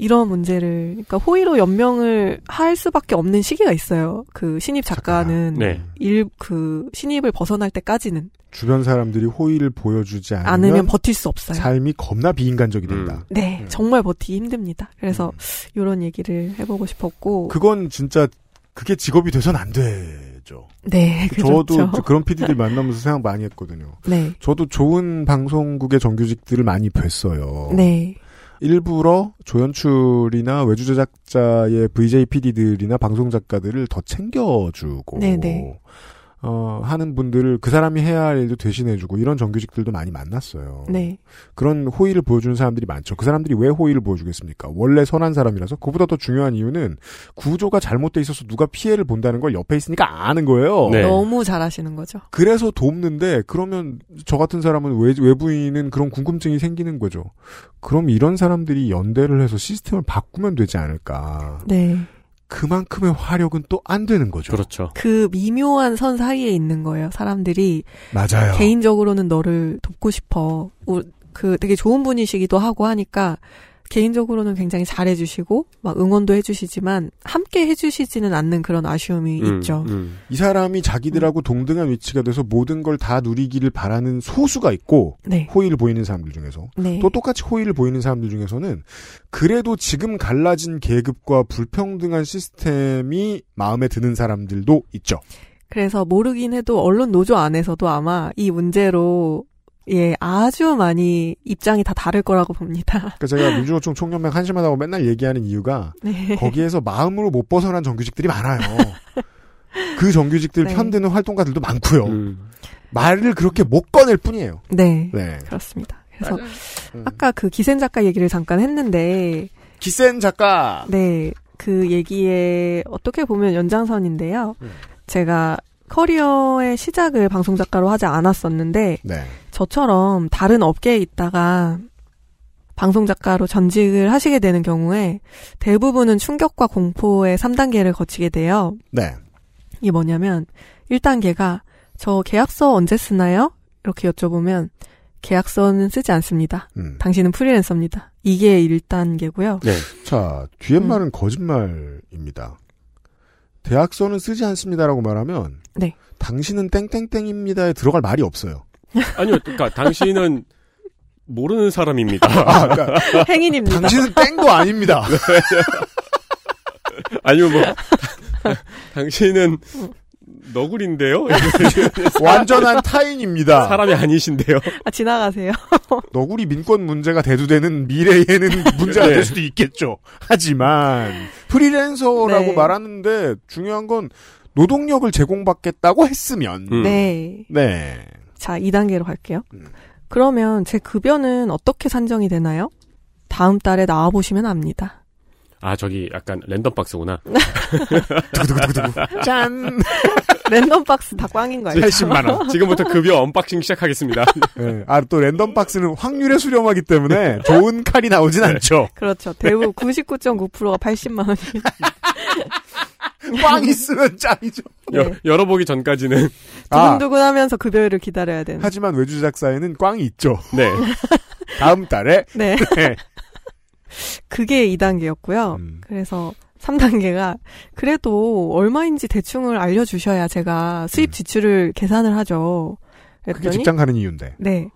이런 문제를 그러니까 호의로 연명을 할 수밖에 없는 시기가 있어요. 그 신입 작가는 네. 일그 신입을 벗어날 때까지는 주변 사람들이 호의를 보여주지 않으면, 않으면 버틸 수 없어요. 삶이 겁나 비인간적이 된다. 음. 네, 정말 버티기 힘듭니다. 그래서 이런 얘기를 해보고 싶었고. 그건 진짜 그게 직업이 돼선 안 되죠. 네, 저도 그렇죠. 그런 PD들 만나면서 생각 많이 했거든요. 네, 저도 좋은 방송국의 정규직들을 많이 뵀어요. 네, 일부러 조연출이나 외주 제작자의 VJ PD들이나 방송 작가들을 더 챙겨주고 네네. 어, 하는 분들을 그 사람이 해야 할 일도 대신해주고 이런 정규직들도 많이 만났어요. 네, 그런 호의를 보여주는 사람들이 많죠. 그 사람들이 왜 호의를 보여주겠습니까? 원래 선한 사람이라서 그보다 더 중요한 이유는 구조가 잘못돼 있어서 누가 피해를 본다는 걸 옆에 있으니까 아는 거예요. 네. 너무 잘하시는 거죠. 그래서 돕는데 그러면 저 같은 사람은 외, 외부인은 그런 궁금증이 생기는 거죠. 그럼 이런 사람들이 연대를 해서 시스템을 바꾸면 되지 않을까. 네, 그만큼의 화력은 또 안 되는 거죠. 그렇죠. 그 미묘한 선 사이에 있는 거예요. 사람들이 맞아요. 개인적으로는 너를 돕고 싶어. 우- 그 되게 좋은 분이시기도 하고 하니까 개인적으로는 굉장히 잘해주시고 막 응원도 해주시지만 함께 해주시지는 않는 그런 아쉬움이 음, 있죠. 음. 이 사람이 자기들하고 동등한 위치가 돼서 모든 걸 다 누리기를 바라는 소수가 있고 네, 호의를 보이는 사람들 중에서 네, 또 똑같이 호의를 보이는 사람들 중에서는 그래도 지금 갈라진 계급과 불평등한 시스템이 마음에 드는 사람들도 있죠. 그래서 모르긴 해도 언론 노조 안에서도 아마 이 문제로 예 아주 많이 입장이 다 다를 거라고 봅니다. 그러니까 제가 민주노총 총연맹 한심하다고 맨날 얘기하는 이유가 네. 거기에서 마음으로 못 벗어난 정규직들이 많아요. 그 정규직들 네. 편드는 활동가들도 많고요. 음. 말을 그렇게 못 꺼낼 뿐이에요. 네, 네. 그렇습니다. 그래서 음. 아까 그 기센 작가 얘기를 잠깐 했는데 기센 작가. 네, 그 얘기에 어떻게 보면 연장선인데요. 음. 제가 커리어의 시작을 방송 작가로 하지 않았었는데 네. 저처럼 다른 업계에 있다가 방송 작가로 전직을 하시게 되는 경우에 대부분은 충격과 공포의 3단계를 거치게 돼요. 네. 이게 뭐냐면 1단계가 저 계약서 언제 쓰나요? 이렇게 여쭤보면 계약서는 쓰지 않습니다. 음. 당신은 프리랜서입니다. 이게 1단계고요. 네. 자, 뒤에 말은 거짓말입니다. 대학서는 쓰지 않습니다라고 말하면 네. 당신은 땡땡땡입니다에 들어갈 말이 없어요. 아니요, 그러니까 당신은 모르는 사람입니다. 아, 그러니까 행인입니다. 당신은 땡도 아닙니다. 아니면 뭐 당신은 너구리인데요? 완전한 타인입니다. 사람이 아니신데요? 아, 지나가세요. 너구리 민권 문제가 대두되는 미래에는 문제가 네. 될 수도 있겠죠. 하지만 프리랜서라고 네. 말하는데 중요한 건 노동력을 제공받겠다고 했으면 음. 네. 네. 자, 2단계로 갈게요. 음. 그러면 제 급여는 어떻게 산정이 되나요? 다음 달에 나와보시면 압니다. 아, 저기 약간 random box구나. 짠. random box 다 꽝인 거 알죠? 80만 원. 지금부터 급여 unboxing 시작하겠습니다. 네. 아, 또 random box는 확률에 수렴하기 때문에 좋은 칼이 나오진 않죠. 그렇죠. 대부분 99.9%가 80만 원이. 꽝 있으면 짱이죠. 여- 열어보기 전까지는 아, 두근두근 하면서 급여를 기다려야 되는. 하지만 외주 제작사에는 꽝이 있죠. 네. 다음 달에 네. 네. 그게 2단계였고요. 음. 그래서 3단계가 그래도 얼마인지 대충을 알려주셔야 제가 수입 지출을 계산을 하죠. 그게 그랬더니 직장 가는 이유인데. 네.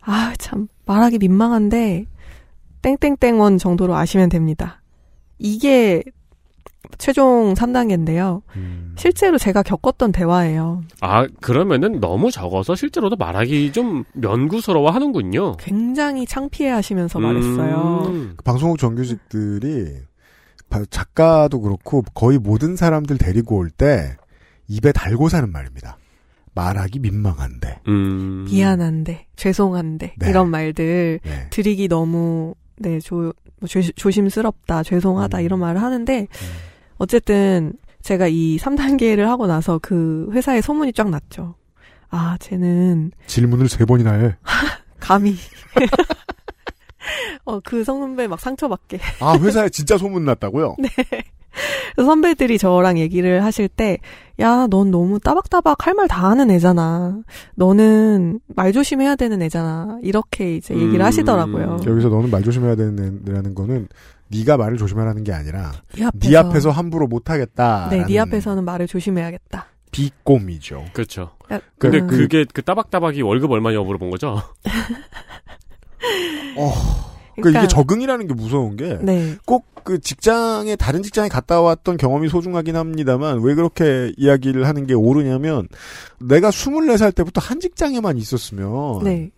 아, 참, 말하기 민망한데, 땡땡땡원 정도로 아시면 됩니다. 이게 최종 3단계인데요. 음. 실제로 제가 겪었던 대화예요. 아, 그러면은 너무 적어서 실제로도 말하기 좀 면구스러워 하는군요. 굉장히 창피해 하시면서 말했어요. 음. 그 방송국 정규직들이 바- 작가도 그렇고 거의 모든 사람들 데리고 올 때 입에 달고 사는 말입니다. 말하기 민망한데. 음. 미안한데, 죄송한데, 네. 이런 말들 네. 드리기 너무, 네, 조, 뭐 조, 조심스럽다, 죄송하다, 음. 이런 말을 하는데, 어쨌든 제가 이 3단계를 하고 나서 그 회사에 소문이 쫙 났죠. 아, 쟤는 질문을 세 번이나 해. 감히. 어, 그 선배 막 상처받게. 아, 회사에 진짜 소문 났다고요? 네. 선배들이 저랑 얘기를 하실 때, 야, 넌 너무 따박따박 할 말 다 하는 애잖아. 너는 말 조심해야 되는 애잖아. 이렇게 이제 얘기를 음. 하시더라고요. 여기서 너는 말 조심해야 되는 거는 네가 말을 조심하라는 게 아니라 네 앞에서. 네 앞에서 함부로 못 하겠다. 네, 네 앞에서는 말을 조심해야겠다. 비꼼이죠. 그렇죠. 근데 그- 그, 게 그 따박따박이 월급 얼마냐고 물어본 거죠? 어, 그러니까 그러니까- 이게 적응이라는 게 무서운 게 네. 꼭그 직장에 다른 직장에 갔다 왔던 경험이 소중하긴 합니다만 왜 그렇게 이야기를 하는 게 옳으냐면 내가 24살 때부터 한 직장에만 있었으면 네.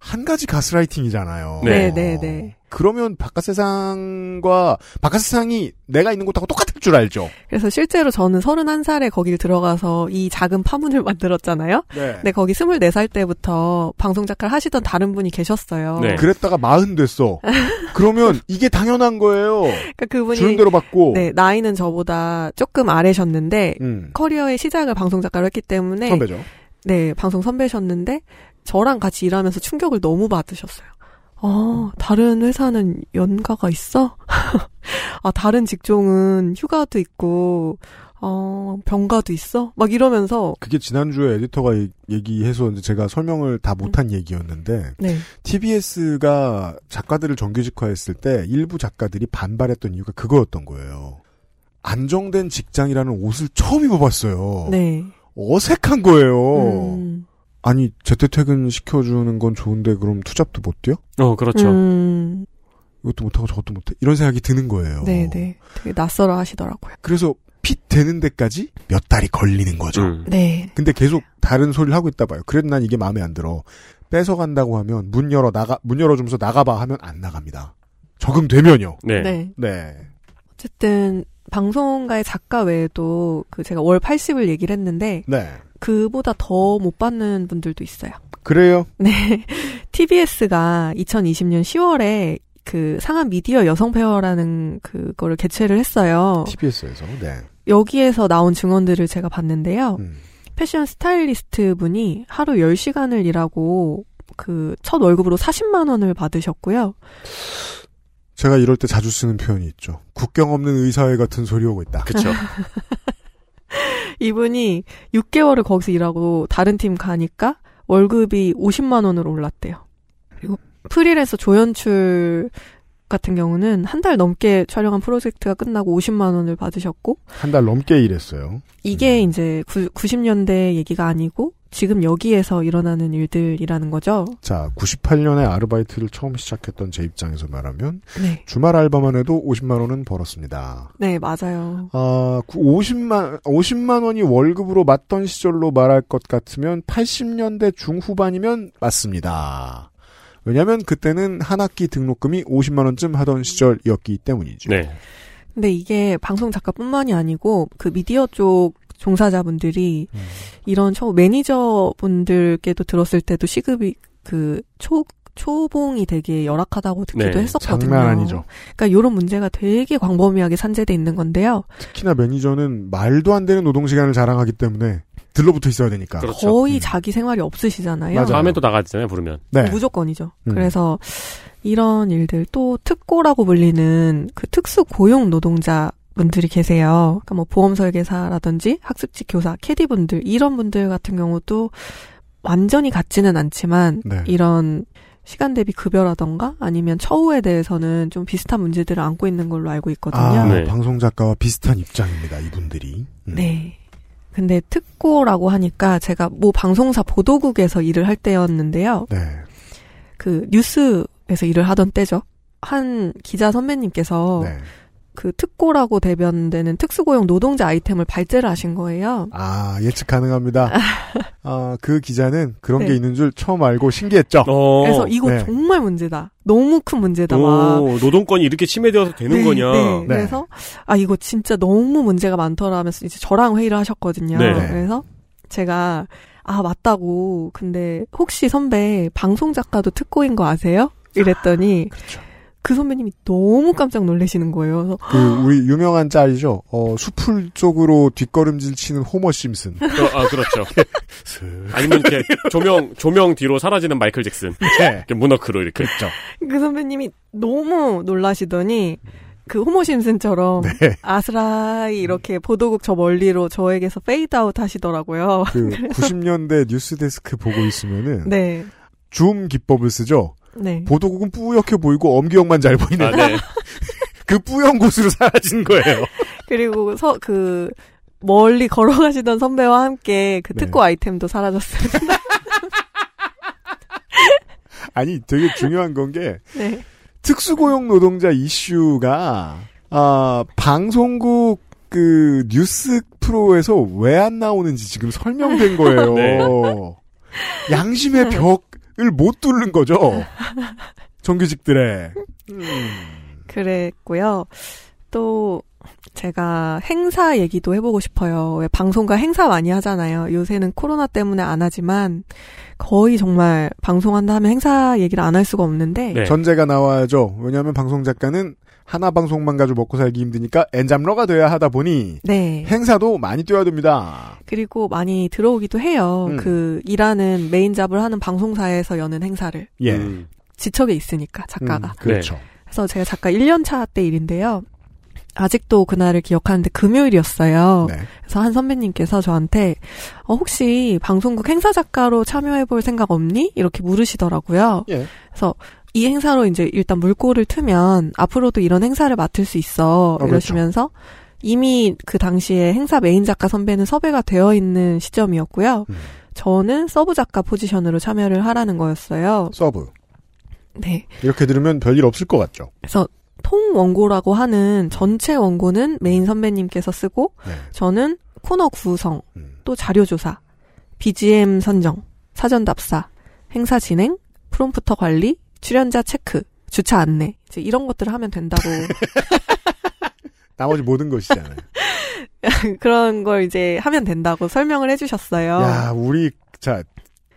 한 가지 가스라이팅이잖아요. 네, 네, 네. 그러면 바깥 세상과 바깥 세상이 내가 있는 곳하고 똑같을 줄 알죠. 그래서 실제로 저는 31살에 거길 들어가서 이 작은 파문을 만들었잖아요. 네. 근데 거기 24살 때부터 방송 작가를 하시던 다른 분이 계셨어요. 네. 그랬다가 마흔 됐어. 그러면 이게 당연한 거예요. 그러니까 그분이 주는 대로 받고. 네, 나이는 저보다 조금 아래셨는데 음. 커리어의 시작을 방송 작가로 했기 때문에 선배죠. 네, 방송 선배셨는데 저랑 같이 일하면서 충격을 너무 받으셨어요. 어, 다른 회사는 연가가 있어? 아, 다른 직종은 휴가도 있고, 어, 병가도 있어? 막 이러면서, 그게 지난주에 에디터가 이- 얘기해서 제가 설명을 다 못한 얘기였는데 네. TBS가 작가들을 정규직화했을 때 일부 작가들이 반발했던 이유가 그거였던 거예요. 안정된 직장이라는 옷을 처음 입어봤어요. 네. 어색한 거예요. 음, 아니 재택퇴근 시켜주는 건 좋은데 그럼 투잡도 못 뛰어? 어, 그렇죠. 음, 이것도 못하고 저것도 못해. 이런 생각이 드는 거예요. 네, 네. 되게 낯설어 하시더라고요. 그래서 핏 되는 데까지 몇 달이 걸리는 거죠. 음. 네. 근데 계속 다른 소리를 하고 있다 봐요. 그래도 난 이게 마음에 안 들어. 뺏어 간다고 하면 문 열어 나가 문 열어 주면서 나가봐 하면 안 나갑니다. 적응되면요. 네. 네. 네. 어쨌든, 방송가의 작가 외에도 그 제가 월 80을 얘기를 했는데, 네. 그보다 더 못 받는 분들도 있어요. 그래요. 네. TBS가 2020년 10월에 그 상한 미디어 여성 페어라는 그거를 개최를 했어요. TBS에서. 네. 여기에서 나온 증언들을 제가 봤는데요. 음. 패션 스타일리스트 분이 하루 10시간을 일하고 그 첫 월급으로 40만 원을 받으셨고요. 제가 이럴 때 자주 쓰는 표현이 있죠. 국경 없는 의사회 같은 소리 오고 있다. 그쵸. 이분이 6개월을 거기서 일하고 다른 팀 가니까 월급이 50만 원으로 올랐대요. 그리고 프리랜서 조연출 같은 경우는 한 달 넘게 촬영한 프로젝트가 끝나고 50만 원을 받으셨고 한 달 넘게 일했어요. 이게 이제 구, 90년대 얘기가 아니고 지금 여기에서 일어나는 일들이라는 거죠. 자, 98년에 아르바이트를 처음 시작했던 제 입장에서 말하면 네. 주말 알바만 해도 50만 원은 벌었습니다. 네, 맞아요. 아, 50만 50만 원이 월급으로 맞던 시절로 말할 것 같으면 80년대 중후반이면 맞습니다. 왜냐하면 그때는 한 학기 등록금이 50만 원쯤 하던 시절이었기 때문이죠. 네. 근데 이게 방송 작가뿐만이 아니고 그 미디어 쪽 종사자분들이 음. 이런 초 매니저분들께도 들었을 때도 시급이 그 초 초봉이 되게 열악하다고 듣기도 네, 했었거든요. 장난 아니죠. 그러니까 이런 문제가 되게 광범위하게 산재돼 있는 건데요. 특히나 매니저는 말도 안 되는 노동 시간을 자랑하기 때문에 들러붙어 있어야 되니까. 그렇죠. 거의 자기 생활이 없으시잖아요. 맞아요. 다음에 또 나가잖아요, 부르면. 네. 무조건이죠. 음. 그래서 이런 일들 또 특고라고 불리는 그 특수 고용 노동자 분들이 계세요. 그러니까 뭐 보험 설계사라든지 학습지 교사, 캐디 분들 이런 분들 같은 경우도 완전히 같지는 않지만 네. 이런 시간 대비 급여라던가 아니면 처우에 대해서는 좀 비슷한 문제들을 안고 있는 걸로 알고 있거든요. 아, 네. 방송 작가와 비슷한 입장입니다. 이분들이. 음. 네. 근데 특고라고 하니까 제가 뭐 방송사 보도국에서 일을 할 때였는데요. 네. 그 뉴스에서 일을 하던 때죠. 한 기자 선배님께서 네. 그 특고라고 대변되는 특수고용 노동자 아이템을 발제를 하신 거예요. 아, 예측 가능합니다. 아, 그 기자는 그런 네. 게 있는 줄 처음 알고 신기했죠. 어. 그래서 이거 네. 정말 문제다. 너무 큰 문제다. 막. 오, 노동권이 이렇게 침해되어서 되는 네, 거냐. 네. 그래서 아 이거 진짜 너무 문제가 많더라면서 이제 저랑 회의를 하셨거든요. 네. 그래서 제가 아 맞다고 근데 혹시 선배 방송 작가도 특고인 거 아세요? 이랬더니 그렇죠. 그 선배님이 너무 깜짝 놀라시는 거예요. 그 우리 유명한 짤이죠. 어, 수풀 쪽으로 뒷걸음질 치는 호머 심슨. 어, 아, 그렇죠. 아니면 이렇게 조명, 조명 뒤로 사라지는 마이클 잭슨. 네. 이렇게 moonwalk로 이렇게. 그렇죠. 그 선배님이 너무 놀라시더니 그 호머 심슨처럼 네. 아스라이 이렇게 보도국 저 멀리로 저에게서 페이드아웃 하시더라고요. 그 90년대 뉴스데스크 보고 있으면은 네. 줌 기법을 쓰죠. 네. 보도국은 뿌옇게 보이고 엄기영만 잘 보이는 아, 네. 그 뿌연 곳으로 사라진 거예요. 그리고 서 그 멀리 걸어가시던 선배와 함께 그 특고 아이템도 사라졌어요. 아니 되게 중요한 건 게 네. 특수고용 노동자 이슈가 아 방송국 그 뉴스 프로에서 왜 안 나오는지 지금 설명된 거예요. 네. 양심의 벽을 못 뚫는 거죠. 정규직들의. 그랬고요. 또 제가 행사 얘기도 해보고 싶어요. 왜 방송가 행사 많이 하잖아요. 요새는 코로나 때문에 안 하지만 거의 정말 방송한다 하면 행사 얘기를 안 할 수가 없는데 네. 전제가 나와야죠. 왜냐하면 방송 작가는 하나 방송만 가지고 먹고 살기 힘드니까 엔잡러가 돼야 하다 보니 네. 행사도 많이 뛰어야 됩니다. 그리고 많이 들어오기도 해요. 음. 그 일하는 메인 잡을 하는 방송사에서 여는 행사를 예. 음. 지척에 있으니까 작가가. 음, 그렇죠. 그래서 제가 작가 1년 차 때 일인데요. 아직도 그날을 기억하는데 금요일이었어요. 네. 그래서 한 선배님께서 저한테 어, 혹시 방송국 행사 작가로 참여해볼 생각 없니? 이렇게 물으시더라고요. 예. 그래서 이 행사로 이제 일단 물꼬를 트면 앞으로도 이런 행사를 맡을 수 있어 그렇죠. 이러시면서 이미 그 당시에 행사 메인 작가 선배는 섭외가 되어 있는 시점이었고요. 음. 저는 sub 작가 포지션으로 참여를 하라는 거였어요. sub. 네. 이렇게 들으면 별일 없을 것 같죠. 그래서 통 원고라고 하는 전체 원고는 메인 선배님께서 쓰고 네. 저는 코너 구성, 음. 또 자료 조사, BGM 선정, 사전 답사, 행사 진행, 프롬프터 관리, 출연자 체크, 주차 안내 이제 이런 것들을 하면 된다고 나머지 모든 것이잖아요. 그런 걸 이제 하면 된다고 설명을 해주셨어요. 야, 우리 자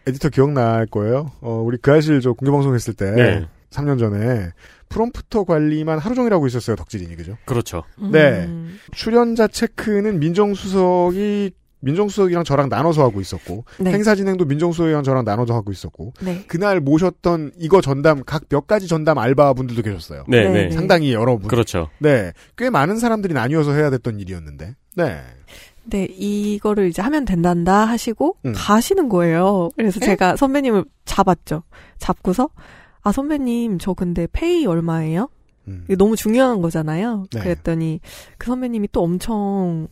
에디터 기억날 거예요. 어, 우리 그 아실 저 공개 방송 했을 때 네. 3년 전에 프롬프터 관리만 하루 종일 하고 있었어요. 덕질인이 그죠? 그렇죠. 네. 음. 출연자 체크는 민정수석이 민정수석이랑 저랑 나눠서 하고 있었고 네. 행사 진행도 민정수석이랑 저랑 나눠서 하고 있었고 네. 그날 모셨던 이거 전담 각 몇 가지 전담 알바분들도 계셨어요. 네, 네. 네. 상당히 여러분. 그렇죠. 네, 꽤 많은 사람들이 나뉘어서 해야 됐던 일이었는데. 네. 네, 이거를 이제 하면 된단다 하시고 음. 가시는 거예요. 그래서 제가 선배님을 잡았죠. 잡고서 아 선배님 저 근데 페이 얼마예요? 음. 이게 너무 중요한 거잖아요. 네. 그랬더니 그 선배님이 또 엄청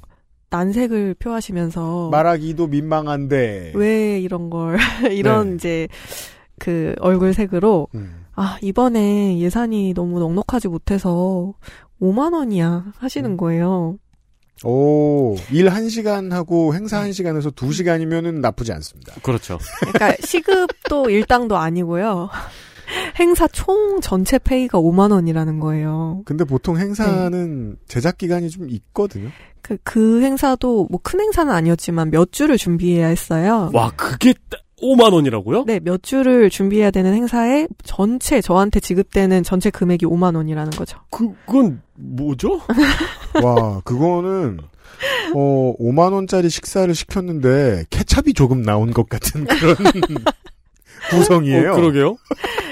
난색을 표하시면서 말하기도 민망한데. 왜 이런 걸 이런 네. 이제 그 얼굴 색으로 음. 아 이번에 예산이 너무 넉넉하지 못해서 5만 원이야 음. 하시는 거예요. 오, 일 1시간 하고 행사 1시간에서 2시간이면은 나쁘지 않습니다. 그렇죠. 그러니까 시급도 일당도 아니고요. 행사 총 전체 페이가 5만 원이라는 거예요. 근데 보통 행사는 제작 기간이 좀 있거든요. 그, 그 행사도 뭐 큰 행사는 아니었지만 몇 주를 준비해야 했어요. 와, 그게 5만 원이라고요? 네, 몇 주를 준비해야 되는 행사에 전체 저한테 지급되는 전체 금액이 5만 원이라는 거죠. 그, 그건 뭐죠? 와, 그거는 어 5만 원짜리 식사를 시켰는데 케찹이 조금 나온 것 같은 그런 구성이에요. 어, 그러게요.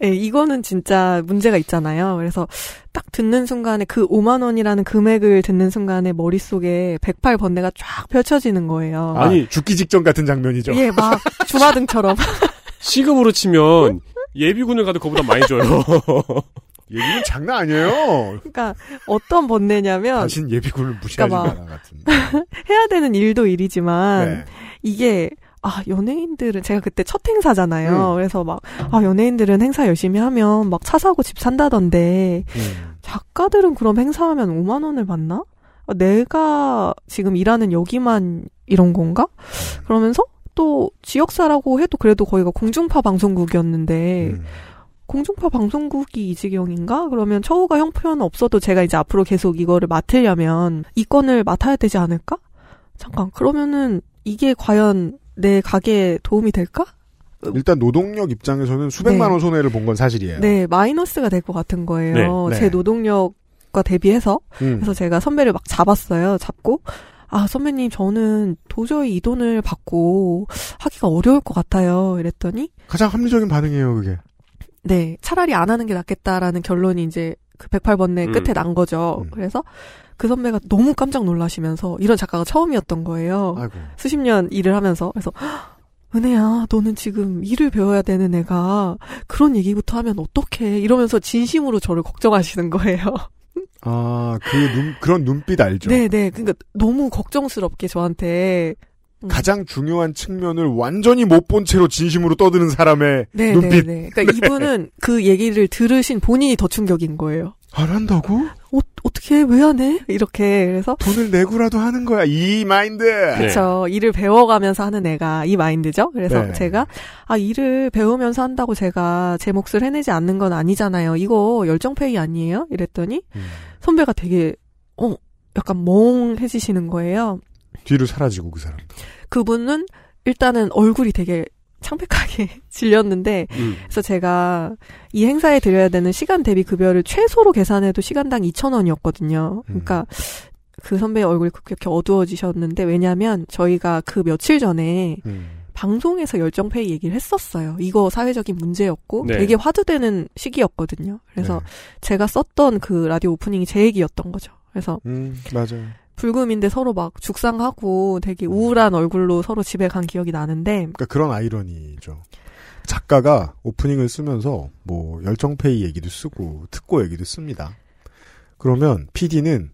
네, 이거는 진짜 문제가 있잖아요. 그래서 딱 듣는 순간에 그 5만 원이라는 금액을 듣는 순간에 머릿속에 108 번뇌가 쫙 펼쳐지는 거예요. 아니 죽기 직전 같은 장면이죠. 예, 막 주마등처럼. 시급으로 치면 예비군을 가도 그보다 많이 줘요. 예비군 장난 아니에요. 그러니까 어떤 번뇌냐면 당신 예비군을 무시하지 그러니까 마라 같은. 해야 되는 일도 일이지만 네. 이게 아 연예인들은 제가 그때 첫 행사잖아요. 음. 그래서 막 아 연예인들은 행사 열심히 하면 막 차 사고 집 산다던데 음. 작가들은 그럼 행사하면 5만 원을 받나? 아, 내가 지금 일하는 여기만 이런 건가? 그러면서 또 지역사라고 해도 그래도 거기가 공중파 방송국이었는데 음. 공중파 방송국이 이 지경인가? 그러면 처우가 형편은 없어도 제가 이제 앞으로 계속 이거를 맡으려면 이 건을 맡아야 되지 않을까? 잠깐 그러면은 이게 과연 내 가게에 도움이 될까? 일단 노동력 입장에서는 수백만 네. 원 손해를 본 건 사실이에요. 네 마이너스가 될 것 같은 거예요. 네, 네. 제 노동력과 대비해서 음. 그래서 제가 선배를 막 잡았어요. 잡고 아 선배님 저는 도저히 이 돈을 받고 하기가 어려울 것 같아요. 이랬더니 가장 합리적인 반응이에요, 그게. 네, 차라리 안 하는 게 낫겠다라는 결론이 이제 그 108번뇌 음. 끝에 난 거죠. 그래서 그 선배가 너무 깜짝 놀라시면서 이런 작가가 처음이었던 거예요. 아이고. 수십 년 일을 하면서 그래서 "헉, 은혜야, 너는 지금 일을 배워야 되는 애가 그런 얘기부터 하면 어떡해 이러면서 진심으로 저를 걱정하시는 거예요. 아, 그 눈, 그런 눈빛 알죠? 네, 네. 그러니까 너무 걱정스럽게 저한테 음. 가장 중요한 측면을 완전히 못 본 채로 진심으로 떠드는 사람의 네, 눈빛. 네, 네. 그러니까 이분은 그 얘기를 들으신 본인이 더 충격인 거예요. 안 한다고? 어, 어떻게 왜 안 해? 이렇게 그래서 돈을 내고라도 하는 거야. 이 마인드. 그렇죠. 일을 배워가면서 하는 애가 이 마인드죠. 그래서 네. 제가 아 일을 배우면서 한다고 제가 제 몫을 해내지 않는 건 아니잖아요. 이거 열정페이 아니에요? 이랬더니 음. 선배가 되게 어 약간 멍해지시는 거예요. 뒤로 사라지고 그 사람. 그분은 일단은 얼굴이 되게 창백하게 질렸는데 음. 그래서 제가 이 행사에 드려야 되는 시간 대비 급여를 최소로 계산해도 시간당 2,000원이었거든요. 그러니까 그 선배의 얼굴이 그렇게 어두워지셨는데 왜냐하면 저희가 그 며칠 전에 음. 방송에서 열정페이 얘기를 했었어요. 이거 사회적인 문제였고 네. 되게 화두되는 시기였거든요. 그래서 제가 썼던 그 라디오 오프닝이 제 얘기였던 거죠. 그래서 음, 맞아요. 불금인데 서로 막 죽상하고 되게 우울한 얼굴로 서로 집에 간 기억이 나는데 그러니까 그런 아이러니죠. 작가가 오프닝을 쓰면서 뭐 열정페이 얘기도 쓰고 특고 얘기도 씁니다. 그러면 PD는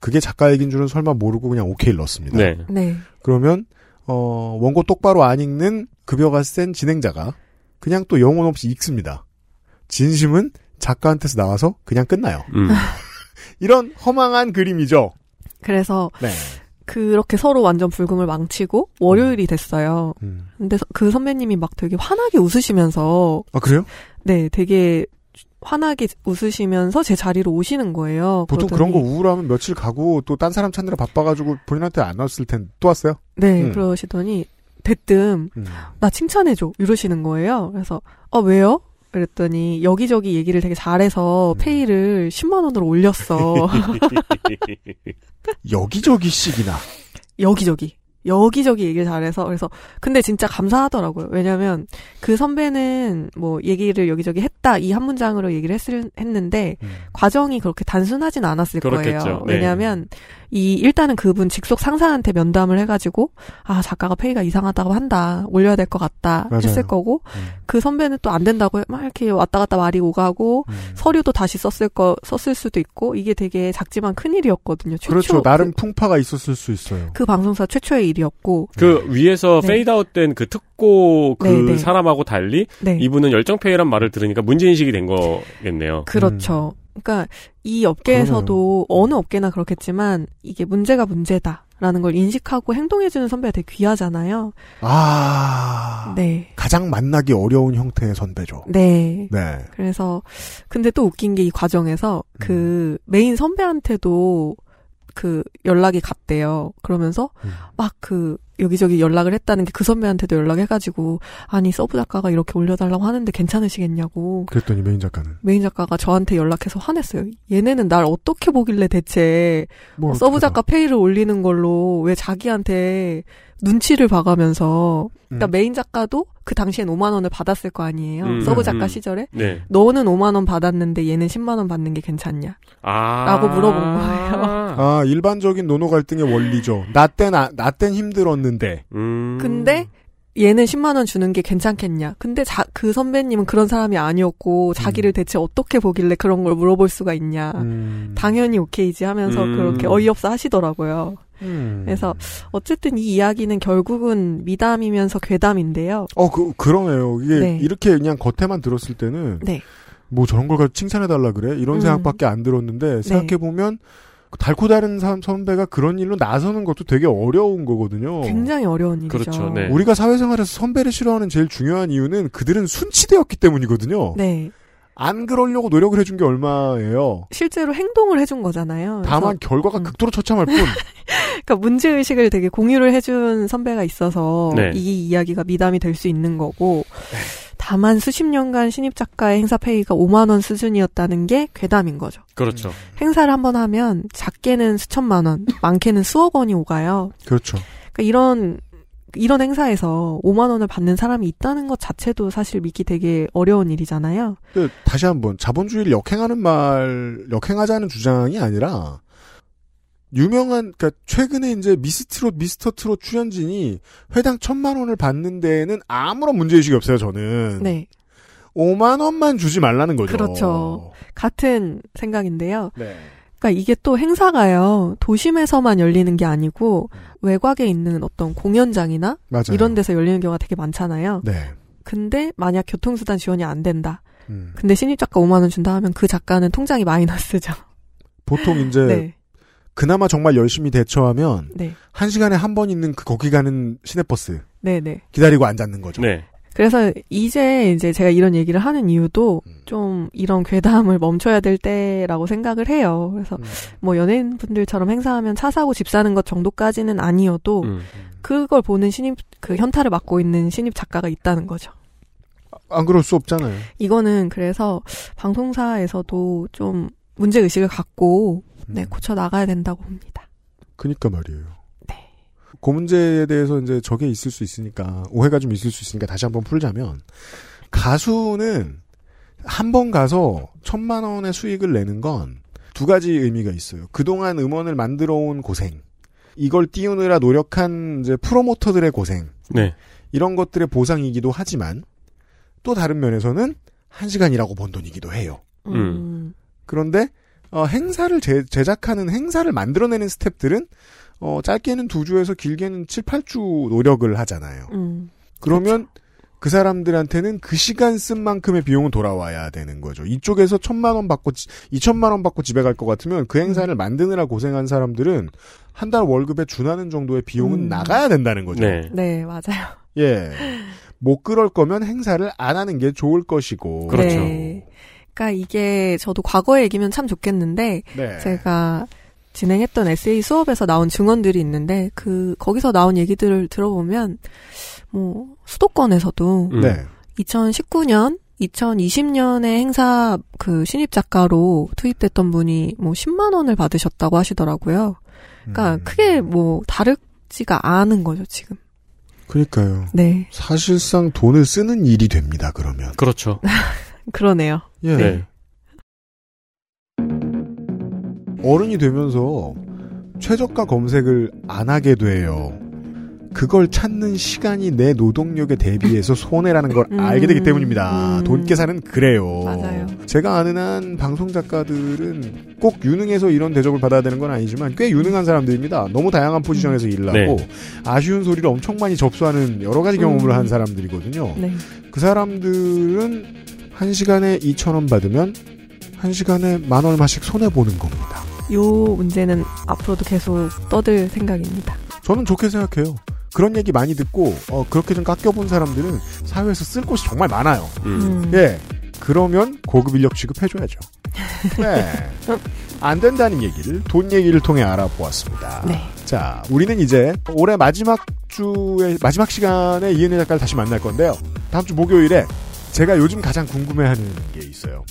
그게 작가 얘기인 줄은 설마 모르고 그냥 오케이 넣습니다. 네. 네. 그러면 어 원고 똑바로 안 읽는 급여가 센 진행자가 그냥 또 영혼 없이 읽습니다. 진심은 작가한테서 나와서 그냥 끝나요. 음. 이런 허망한 그림이죠. 그래서 네. 그렇게 서로 완전 불금을 망치고 월요일이 됐어요. 음. 근데 서- 그 선배님이 막 되게 환하게 웃으시면서 아 그래요? 네, 되게 환하게 웃으시면서 제 자리로 오시는 거예요. 보통 그러더니- 그런 거 우울하면 며칠 가고 또 딴 사람 찾느라 바빠가지고 본인한테 안 왔을 텐데 또 왔어요? 네, 음. 그러시더니 대뜸 음. 나 칭찬해줘 이러시는 거예요. 그래서 아 왜요? 그랬더니 여기저기 얘기를 되게 음. 잘해서 페이를 10만 원으로 올렸어. 여기저기씩이나. 여기저기. 여기저기 얘기를 잘해서 그래서 근데 진짜 감사하더라고요. 왜냐면 그 선배는 뭐 얘기를 여기저기 했다 이 한 문장으로 얘기를 했을, 했는데 과정이 그렇게 단순하진 않았을 그렇겠죠. 거예요. 네. 왜냐하면 이 일단은 그분 직속 상사한테 면담을 해가지고 아 작가가 페이가 이상하다고 한다 올려야 될 것 같다 맞아요. 했을 거고 그 선배는 또 안 된다고 해- 막 이렇게 왔다 갔다 말이 오가고 음. 서류도 다시 썼을 거 썼을 수도 있고 이게 되게 작지만 큰 일이었거든요. 최초 그렇죠. 나름 풍파가 있었을 수 있어요. 그 방송사 최초의 일이었고 그 위에서 네. 페이드아웃 된 그 특고 그 네, 네. 사람하고 달리 네. 이분은 열정 페이란 말을 들으니까 문제 인식이 된 거겠네요. 그렇죠. 그러니까 이 업계에서도 어느 업계나 그렇겠지만 이게 문제가 문제다 라는 걸 인식하고 행동해주는 선배가 되게 귀하잖아요. 아. 네. 가장 만나기 어려운 형태의 선배죠. 네. 네. 그래서 근데 또 웃긴 게 이 과정에서 음. 그 메인 선배한테도 그 연락이 갔대요. 그러면서 음. 막 그 여기저기 연락을 했다는 게 그 선배한테도 연락해가지고 아니 sub 작가가 이렇게 올려달라고 하는데 괜찮으시겠냐고 그랬더니 메인 작가는 메인 작가가 저한테 연락해서 화냈어요. 얘네는 날 어떻게 보길래 대체 뭘 sub 작가 페이를 올리는 걸로 왜 자기한테 눈치를 봐가면서 그러니까 음. 메인 작가도 그 당시엔 5만 원을 받았을 거 아니에요. 음, sub 음, 작가 음. 시절에 네. 너는 5만 원 받았는데 얘는 10만 원 받는 게 괜찮냐? 아. 라고 물어본 거예요. 아, 일반적인 노노 갈등의 원리죠. 나 땐, 아, 나땐 힘들었는데. 음. 근데 얘는 10만 원 주는 게 괜찮겠냐? 근데 자, 그 선배님은 그런 사람이 아니었고 자기를 대체 어떻게 보길래 그런 걸 물어볼 수가 있냐? 음. 당연히 오케이지 하면서 음. 그렇게 어이없어 하시더라고요. 음. 그래서 어쨌든 이 이야기는 결국은 미담이면서 괴담인데요. 어, 그, 그러네요. 이게 네. 이렇게 그냥 겉에만 들었을 때는 네. 뭐 저런 걸 가지고 칭찬해달라 그래? 이런 음. 생각밖에 안 들었는데 생각해보면 달고 다른 사- 선배가 그런 일로 나서는 것도 되게 어려운 거거든요. 굉장히 어려운 일이죠. 그렇죠. 네. 우리가 사회생활에서 선배를 싫어하는 제일 중요한 이유는 그들은 순치되었기 때문이거든요. 네. 안 그러려고 노력을 해준 게 얼마예요. 실제로 행동을 해준 거잖아요. 그래서 다만 결과가 음. 극도로 처참할 뿐. 그러니까 문제 의식을 되게 공유를 해준 선배가 있어서 네. 이 이야기가 미담이 될 수 있는 거고 다만 수십 년간 신입 작가의 행사 페이가 5만 원 수준이었다는 게 괴담인 거죠. 그렇죠. 행사를 한번 하면 작게는 수천만 원, 많게는 수억 원이 오가요. 그렇죠. 그러니까 이런 이런 행사에서 5만 원을 받는 사람이 있다는 것 자체도 사실 믿기 되게 어려운 일이잖아요. 근데 다시 한번 자본주의를 역행하는 말, 역행하자는 주장이 아니라 유명한 그러니까 최근에 이제 미스트롯 미스터 트롯 출연진이 회당 천만 원을 받는 데에는 아무런 문제 의식이 없어요 저는 네. 5만 원만 주지 말라는 거죠 그렇죠. 같은 생각인데요. 네. 그러니까 이게 또 행사가요. 도심에서만 열리는 게 아니고 외곽에 있는 어떤 공연장이나 맞아요. 이런 데서 열리는 경우가 되게 많잖아요. 네. 근데 만약 교통수단 지원이 안 된다. 음. 근데 신입 작가 5만 원 준다 하면 그 작가는 통장이 마이너스죠. 보통 이제 네. 그나마 정말 열심히 대처하면 네. 한 시간에 한 번 있는 그 거기 가는 시내버스 네, 네. 기다리고 앉았는 거죠. 네. 그래서 이제 이제 제가 이런 얘기를 하는 이유도 좀 이런 괴담을 멈춰야 될 때라고 생각을 해요. 그래서 뭐 연예인분들처럼 행사하면 차 사고 집 사는 것 정도까지는 아니어도 음. 그걸 보는 신입 그 현타를 맡고 있는 신입 작가가 있다는 거죠. 안 그럴 수 없잖아요. 이거는 그래서 방송사에서도 좀 문제 의식을 갖고 네 고쳐 나가야 된다고 봅니다. 그니까 말이에요. 그 문제에 대해서 이제 저게 있을 수 있으니까 오해가 좀 있을 수 있으니까 다시 한번 풀자면 가수는 한 번 가서 천만 원의 수익을 내는 건 두 가지 의미가 있어요. 그동안 음원을 만들어 온 고생, 이걸 띄우느라 노력한 이제 프로모터들의 고생, 네. 이런 것들의 보상이기도 하지만 또 다른 면에서는 한 시간이라고 번 돈이기도 해요. 음. 그런데 어, 행사를 제, 제작하는 행사를 만들어내는 스탭들은 어, 짧게는 두 주에서 길게는 7, 8주 노력을 하잖아요. 음. 그러면 그 사람들한테는 그 시간 쓴 만큼의 비용은 돌아와야 되는 거죠. 이쪽에서 천만 원 받고 지- 이천만 원 받고 집에 갈 것 같으면 그 행사를 만드느라 고생한 사람들은 한 달 월급에 준하는 정도의 비용은 음. 나가야 된다는 거죠. 네. 네, 맞아요. 예. 못 그럴 거면 행사를 안 하는 게 좋을 것이고. 그렇죠. 네. 그러니까 이게 저도 과거의 얘기면 참 좋겠는데 네. 제가 진행했던 에세이 수업에서 나온 증언들이 있는데 그 거기서 나온 얘기들을 들어보면 뭐 수도권에서도 음. 네. 2019년 2020년에 행사 그 신입 작가로 투입됐던 분이 뭐 10만 원을 받으셨다고 하시더라고요. 그러니까 음. 크게 뭐 다르지가 않은 거죠, 지금. 그러니까요. 네. 사실상 돈을 쓰는 일이 됩니다. 그러면. 그렇죠. 그러네요. 예. 네. 어른이 되면서 최저가 검색을 안 하게 돼요. 그걸 찾는 시간이 내 노동력에 대비해서 손해라는 걸 음. 알게 되기 때문입니다. 음. 돈 계산은 그래요. 맞아요. 제가 아는 한 방송 작가들은 꼭 유능해서 이런 대접을 받아야 되는 건 아니지만 꽤 유능한 사람들입니다. 너무 다양한 포지션에서 일을 하고 네. 아쉬운 소리를 엄청 많이 접수하는 여러 가지 경험을 음. 한 사람들이거든요. 네. 그 사람들은 한 시간에 2천 원 받으면 한 시간에 만 얼마씩 손해 보는 겁니다. 요 문제는 앞으로도 계속 떠들 생각입니다. 저는 좋게 생각해요. 그런 얘기 많이 듣고 어, 그렇게 좀 깎여본 사람들은 사회에서 쓸 곳이 정말 많아요. 음. 예. 그러면 고급 인력 취급해줘야죠. 네. 안 된다는 얘기를 돈 얘기를 통해 알아보았습니다. 네. 자, 우리는 이제 올해 마지막 주의 마지막 시간에 이은혜 작가를 다시 만날 건데요. 다음 주 목요일에 제가 요즘 가장 궁금해하는 게 있어요.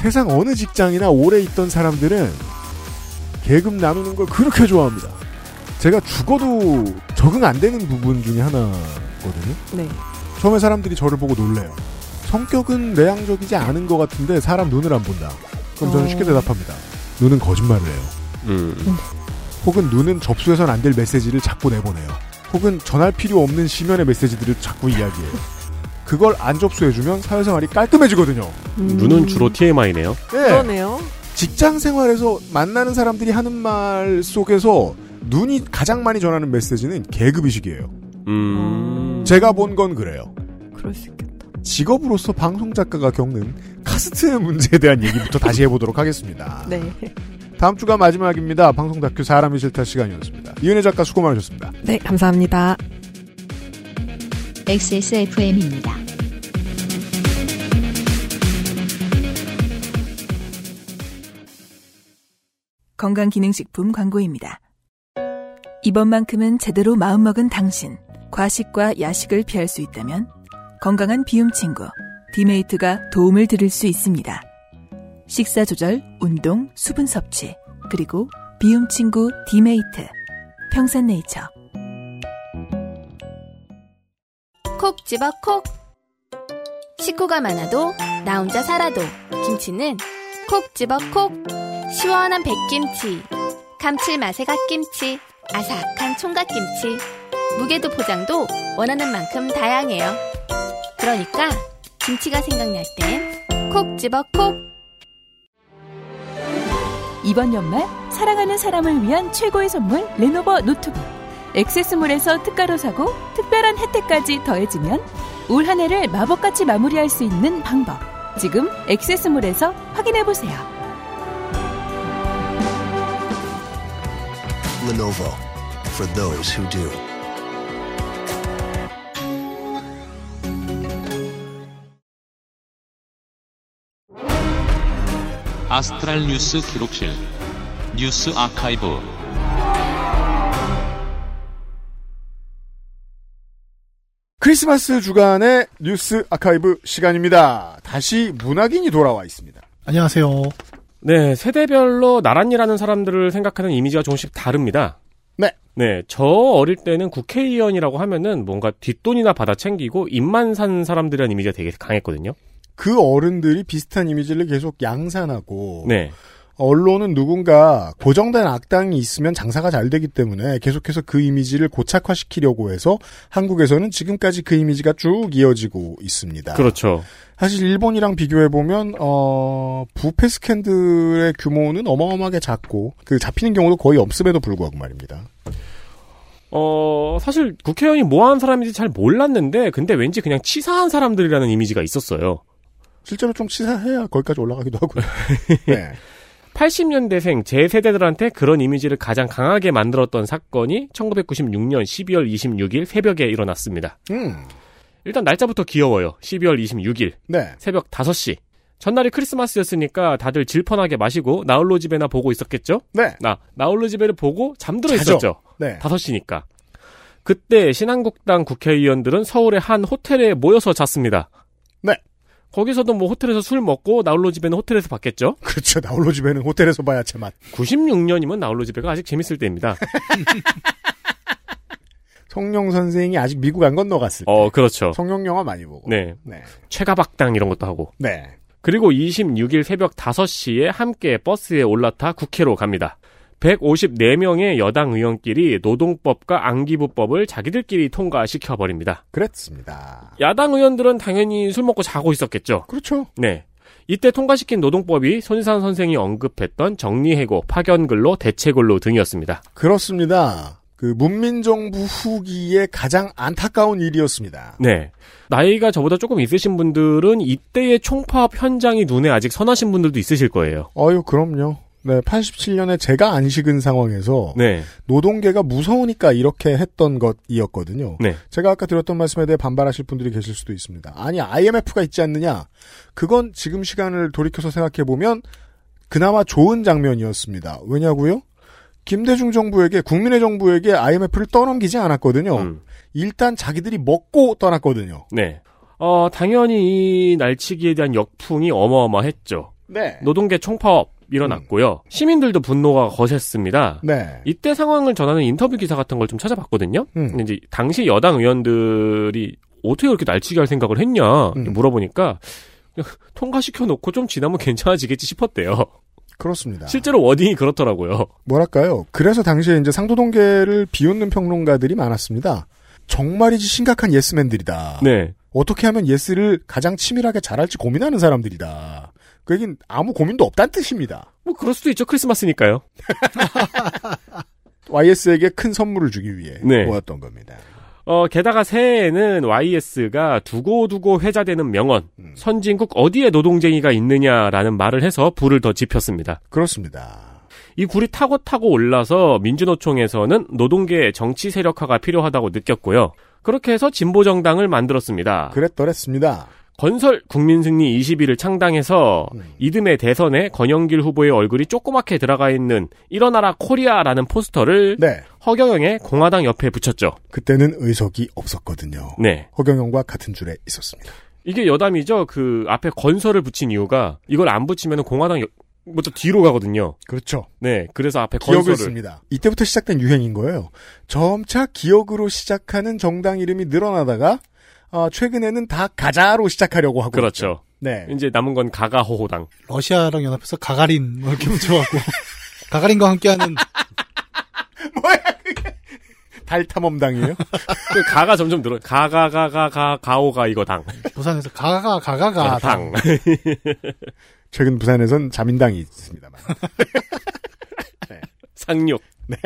세상 어느 직장이나 오래 있던 사람들은 계급 나누는 걸 그렇게 좋아합니다. 제가 죽어도 적응 안 되는 부분 중에 하나거든요. 네. 처음에 사람들이 저를 보고 놀래요. 성격은 내향적이지 않은 것 같은데 사람 눈을 안 본다. 그럼 저는 어. 쉽게 대답합니다. 눈은 거짓말을 해요. 음. 혹은 눈은 접수해서는 안될 메시지를 자꾸 내보내요. 혹은 전할 필요 없는 심연의 메시지들을 자꾸 이야기해요. 그걸 안 접수해주면 사회생활이 깔끔해지거든요. 음. 눈은 주로 TMI네요. 예. 그러네요. 직장 생활에서 만나는 사람들이 하는 말 속에서 눈이 가장 많이 전하는 메시지는 계급의식이에요. 음. 제가 본 건 그래요. 그럴 수 있겠다. 직업으로서 방송 작가가 겪는 카스트의 문제에 대한 얘기부터 다시 해보도록 하겠습니다. 네. 다음 주가 마지막입니다. 방송 다큐 사람이 싫다 시간이었습니다. 이은혜 작가 수고 많으셨습니다. 네, 감사합니다. XSFM입니다. 건강기능식품 광고입니다. 이번만큼은 제대로 마음먹은 당신. 과식과 야식을 피할 수 있다면 건강한 비움 친구 디메이트가 도움을 드릴 수 있습니다. 식사 조절, 운동, 수분 섭취, 그리고 비움 친구 디메이트. 평산네이처. 콕 집어 콕. 식구가 많아도 나 혼자 살아도 김치는 콕 집어 콕. 시원한 백김치, 감칠맛의 갓김치, 아삭한 총각김치. 무게도 포장도 원하는 만큼 다양해요. 그러니까 김치가 생각날 땐 콕 집어 콕. 이번 연말 사랑하는 사람을 위한 최고의 선물 레노버 노트북. 액세스몰에서 특가로 사고 특별한 혜택까지 더해지면 올 한 해를 마법같이 마무리할 수 있는 방법. 지금 액세스몰에서 확인해 보세요. Lenovo for those who do. 아스트랄 뉴스 기록실 뉴스 아카이브 크리스마스 주간의 뉴스 아카이브 시간입니다. 다시 문학인이 돌아와 있습니다. 안녕하세요. 네, 세대별로 나란히라는 사람들을 생각하는 이미지가 조금씩 다릅니다. 네. 네, 저 어릴 때는 국회의원이라고 하면은 뭔가 뒷돈이나 받아 챙기고 입만 산 사람들이라는 이미지가 되게 강했거든요. 그 어른들이 비슷한 이미지를 계속 양산하고 네. 언론은 누군가 고정된 악당이 있으면 장사가 잘 되기 때문에 계속해서 그 이미지를 고착화시키려고 해서 한국에서는 지금까지 그 이미지가 쭉 이어지고 있습니다. 그렇죠. 사실 일본이랑 비교해 보면 어 부패 스캔들의 규모는 어마어마하게 작고 그 잡히는 경우도 거의 없음에도 불구하고 말입니다. 어, 사실 국회의원이 뭐 하는 사람인지 잘 몰랐는데 근데 왠지 그냥 치사한 사람들이라는 이미지가 있었어요. 실제로 좀 치사해야 거기까지 올라가기도 하고요. 네. 80년대생 제 세대들한테 그런 이미지를 가장 강하게 만들었던 사건이 1996년 12월 26일 새벽에 일어났습니다. 음. 일단 날짜부터 귀여워요. 12월 26일 네. 새벽 5시. 전날이 크리스마스였으니까 다들 질펀하게 마시고 나홀로 집에나 보고 있었겠죠? 네. 나 나홀로 집에를 보고 잠들어 자죠. 있었죠. 네. 5시니까. 그때 신한국당 국회의원들은 서울의 한 호텔에 모여서 잤습니다. 네. 거기서도 뭐 호텔에서 술 먹고 나홀로 집에는 호텔에서 봤겠죠? 그렇죠. 나홀로 집에는 호텔에서 봐야 제맛. 96년이면 나홀로 집에가 아직 재밌을 때입니다. 성룡 선생이 아직 미국 안 건너갔을 때. 어, 그렇죠. 성룡 영화 많이 보고. 네. 네. 최가박당 이런 것도 하고. 네. 그리고 26일 새벽 5시에 함께 버스에 올라타 국회로 갑니다. 154명의 여당 의원끼리 노동법과 안기부법을 자기들끼리 통과시켜 버립니다. 그랬습니다. 야당 의원들은 당연히 술 먹고 자고 있었겠죠. 그렇죠. 네. 이때 통과시킨 노동법이 손희상 선생이 언급했던 정리해고, 파견근로, 대체근로 등이었습니다. 그렇습니다. 그 문민정부 후기에 가장 안타까운 일이었습니다. 네. 나이가 저보다 조금 있으신 분들은 이때의 총파업 현장이 눈에 아직 선하신 분들도 있으실 거예요. 어유 그럼요. 네, 87년에 제가 안 식은 상황에서 네. 노동계가 무서우니까 이렇게 했던 것이었거든요. 네. 제가 아까 드렸던 말씀에 대해 반발하실 분들이 계실 수도 있습니다. 아니 IMF가 있지 않느냐? 그건 지금 시간을 돌이켜서 생각해 보면 그나마 좋은 장면이었습니다. 왜냐고요? 김대중 정부에게 국민의 정부에게 IMF를 떠넘기지 않았거든요. 음. 일단 자기들이 먹고 떠났거든요. 네. 어, 당연히 이 날치기에 대한 역풍이 어마어마했죠. 네. 노동계 총파업 일어났고요. 시민들도 분노가 거셌습니다. 네. 이때 상황을 전하는 인터뷰 기사 같은 걸 좀 찾아봤거든요. 음. 근데 이제 당시 여당 의원들이 어떻게 그렇게 날치기 할 생각을 했냐 음. 물어보니까 통과시켜 놓고 좀 지나면 괜찮아지겠지 싶었대요. 그렇습니다. 실제로 wording이 그렇더라고요. 뭐랄까요? 그래서 당시에 이제 상도동계를 비웃는 평론가들이 많았습니다. 정말이지 심각한 예스맨들이다. 네. 어떻게 하면 yes를 가장 치밀하게 잘할지 고민하는 사람들이다. 그 얘기는 아무 고민도 없다는 뜻입니다. 뭐 그럴 수도 있죠. 크리스마스니까요. YS에게 큰 선물을 주기 위해 네. 모았던 겁니다. 어, 게다가 새해에는 YS가 두고두고 회자되는 명언, 음. 선진국 어디에 노동쟁의가 있느냐라는 말을 해서 불을 더 지폈습니다. 그렇습니다. 이 불이 타고 타고 올라서 민주노총에서는 노동계 정치 세력화가 필요하다고 느꼈고요. 그렇게 해서 진보정당을 만들었습니다. 그랬더랬습니다. 건설 국민승리 21을 창당해서 음. 이듬해 대선에 권영길 후보의 얼굴이 조그맣게 들어가 있는 일어나라 코리아라는 포스터를 네. 허경영의 공화당 옆에 붙였죠. 그때는 의석이 없었거든요. 네. 허경영과 같은 줄에 있었습니다. 이게 여담이죠. 그 앞에 건설을 붙인 이유가 이걸 안 붙이면 공화당 부터 뒤로 가거든요. 그렇죠. 네. 그래서 앞에 기억을 건설을 씁니다. 이때부터 시작된 유행인 거예요. 점차 기억으로 시작하는 정당 이름이 늘어나다가 어, 최근에는 다 가자로 시작하려고 하고 그렇죠. 있죠. 네. 이제 남은 건 가가호호당. 러시아랑 연합해서 가가린 뭐 이렇게 붙여갖고 가가린과 함께하는 달탐험당이에요? 그 가가 점점 늘어. 가가가가가 가오가 이거 당. 부산에서 가가가 가가가 당. 최근 부산에선 자민당이 있습니다만. 상륙. 네.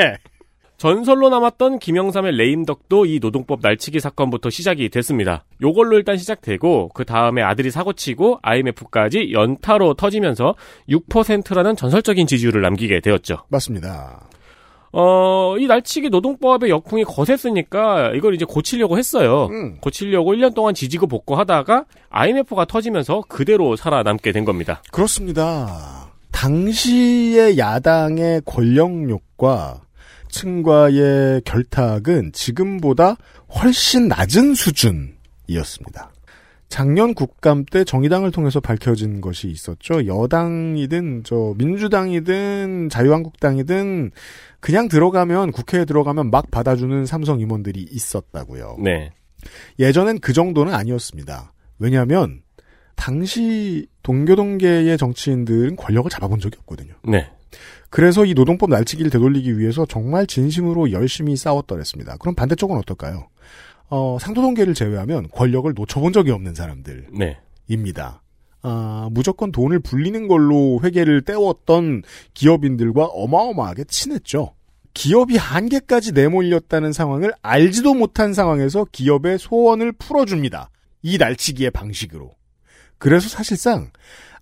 전설로 남았던 김영삼의 레임덕도 이 노동법 날치기 사건부터 시작이 됐습니다. 요걸로 일단 시작되고 그 다음에 아들이 사고치고 IMF까지 연타로 터지면서 6%라는 전설적인 지지율을 남기게 되었죠. 맞습니다. 어, 이 날치기 노동법의 역풍이 거셌으니까 이걸 이제 고치려고 했어요. 음. 고치려고 1년 동안 지지고 볶고하다가 IMF가 터지면서 그대로 살아남게 된 겁니다. 그렇습니다. 당시의 야당의 권력욕과 층과의 결탁은 지금보다 훨씬 낮은 수준이었습니다. 작년 국감 때 정의당을 통해서 밝혀진 것이 있었죠. 여당이든 저 민주당이든 자유한국당이든 그냥 들어가면 국회에 들어가면 막 받아주는 삼성 임원들이 있었다고요. 네. 예전엔 그 정도는 아니었습니다. 왜냐하면 당시 동교동계의 정치인들은 권력을 잡아본 적이 없거든요. 네. 그래서 이 노동법 날치기를 되돌리기 위해서 정말 진심으로 열심히 싸웠더랬습니다. 그럼 반대쪽은 어떨까요? 어, 상도동계를 제외하면 권력을 놓쳐본 적이 없는 사람들입니다. 네. 아, 무조건 돈을 불리는 걸로 회계를 떼웠던 기업인들과 어마어마하게 친했죠. 기업이 한계까지 내몰렸다는 상황을 알지도 못한 상황에서 기업의 소원을 풀어줍니다. 이 날치기의 방식으로. 그래서 사실상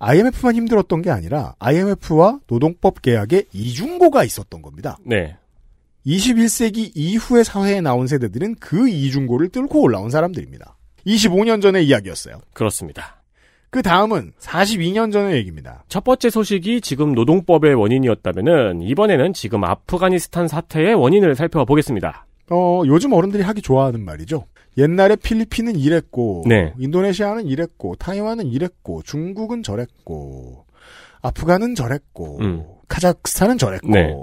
IMF만 힘들었던 게 아니라 IMF와 노동법 계약에 이중고가 있었던 겁니다. 네. 21세기 이후의 사회에 나온 세대들은 그 이중고를 뚫고 올라온 사람들입니다. 25년 전의 이야기였어요. 그렇습니다. 그 다음은 42년 전의 얘기입니다. 첫 번째 소식이 지금 노동법의 원인이었다면은 이번에는 지금 아프가니스탄 사태의 원인을 살펴보겠습니다. 어, 요즘 어른들이 하기 좋아하는 말이죠. 옛날에 필리핀은 이랬고, 네. 인도네시아는 이랬고, 타이완은 이랬고, 중국은 저랬고, 아프간은 저랬고, 음. 카자흐스탄은 저랬고, 네.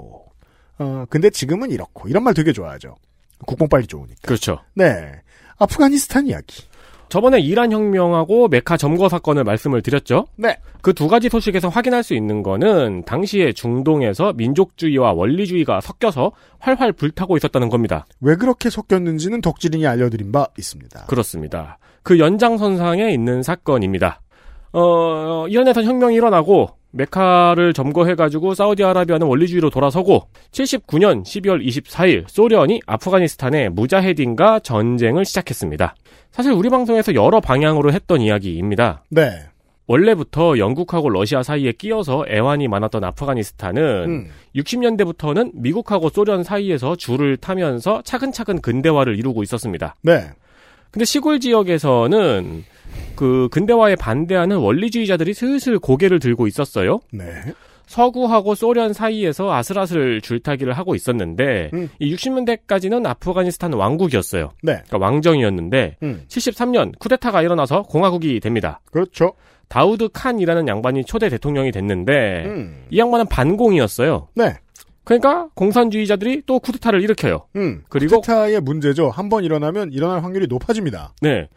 어, 근데 지금은 이렇고, 이런 말 되게 좋아하죠. 국뽕 빨리 좋으니까. 그렇죠. 네. 아프가니스탄 이야기. 저번에 이란 혁명하고 메카 점거 사건을 말씀을 드렸죠. 네. 그 두 가지 소식에서 확인할 수 있는 거는 당시에 중동에서 민족주의와 원리주의가 섞여서 활활 불타고 있었다는 겁니다. 왜 그렇게 섞였는지는 덕질인이 알려드린 바 있습니다. 그렇습니다. 그 연장선상에 있는 사건입니다. 어, 이란에서 혁명이 일어나고 메카를 점거해가지고 사우디아라비아는 원리주의로 돌아서고 79년 12월 24일 소련이 아프가니스탄에 무자헤딘과 전쟁을 시작했습니다. 사실 우리 방송에서 여러 방향으로 했던 이야기입니다. 네. 원래부터 영국하고 러시아 사이에 끼어서 애환이 많았던 아프가니스탄은 음. 60년대부터는 미국하고 소련 사이에서 줄을 타면서 차근차근 근대화를 이루고 있었습니다. 네. 근데 시골 지역에서는 그 근대화에 반대하는 원리주의자들이 슬슬 고개를 들고 있었어요. 네. 서구하고 소련 사이에서 아슬아슬 줄타기를 하고 있었는데 음. 이 60년대까지는 아프가니스탄 왕국이었어요. 네. 그러니까 왕정이었는데 음. 73년 쿠데타가 일어나서 공화국이 됩니다. 그렇죠. 다우드 칸이라는 양반이 초대 대통령이 됐는데 음. 이 양반은 반공이었어요. 네. 그러니까 공산주의자들이 또 쿠데타를 일으켜요. 음. 그리고 쿠데타의 문제죠. 한 번 일어나면 일어날 확률이 높아집니다. 네.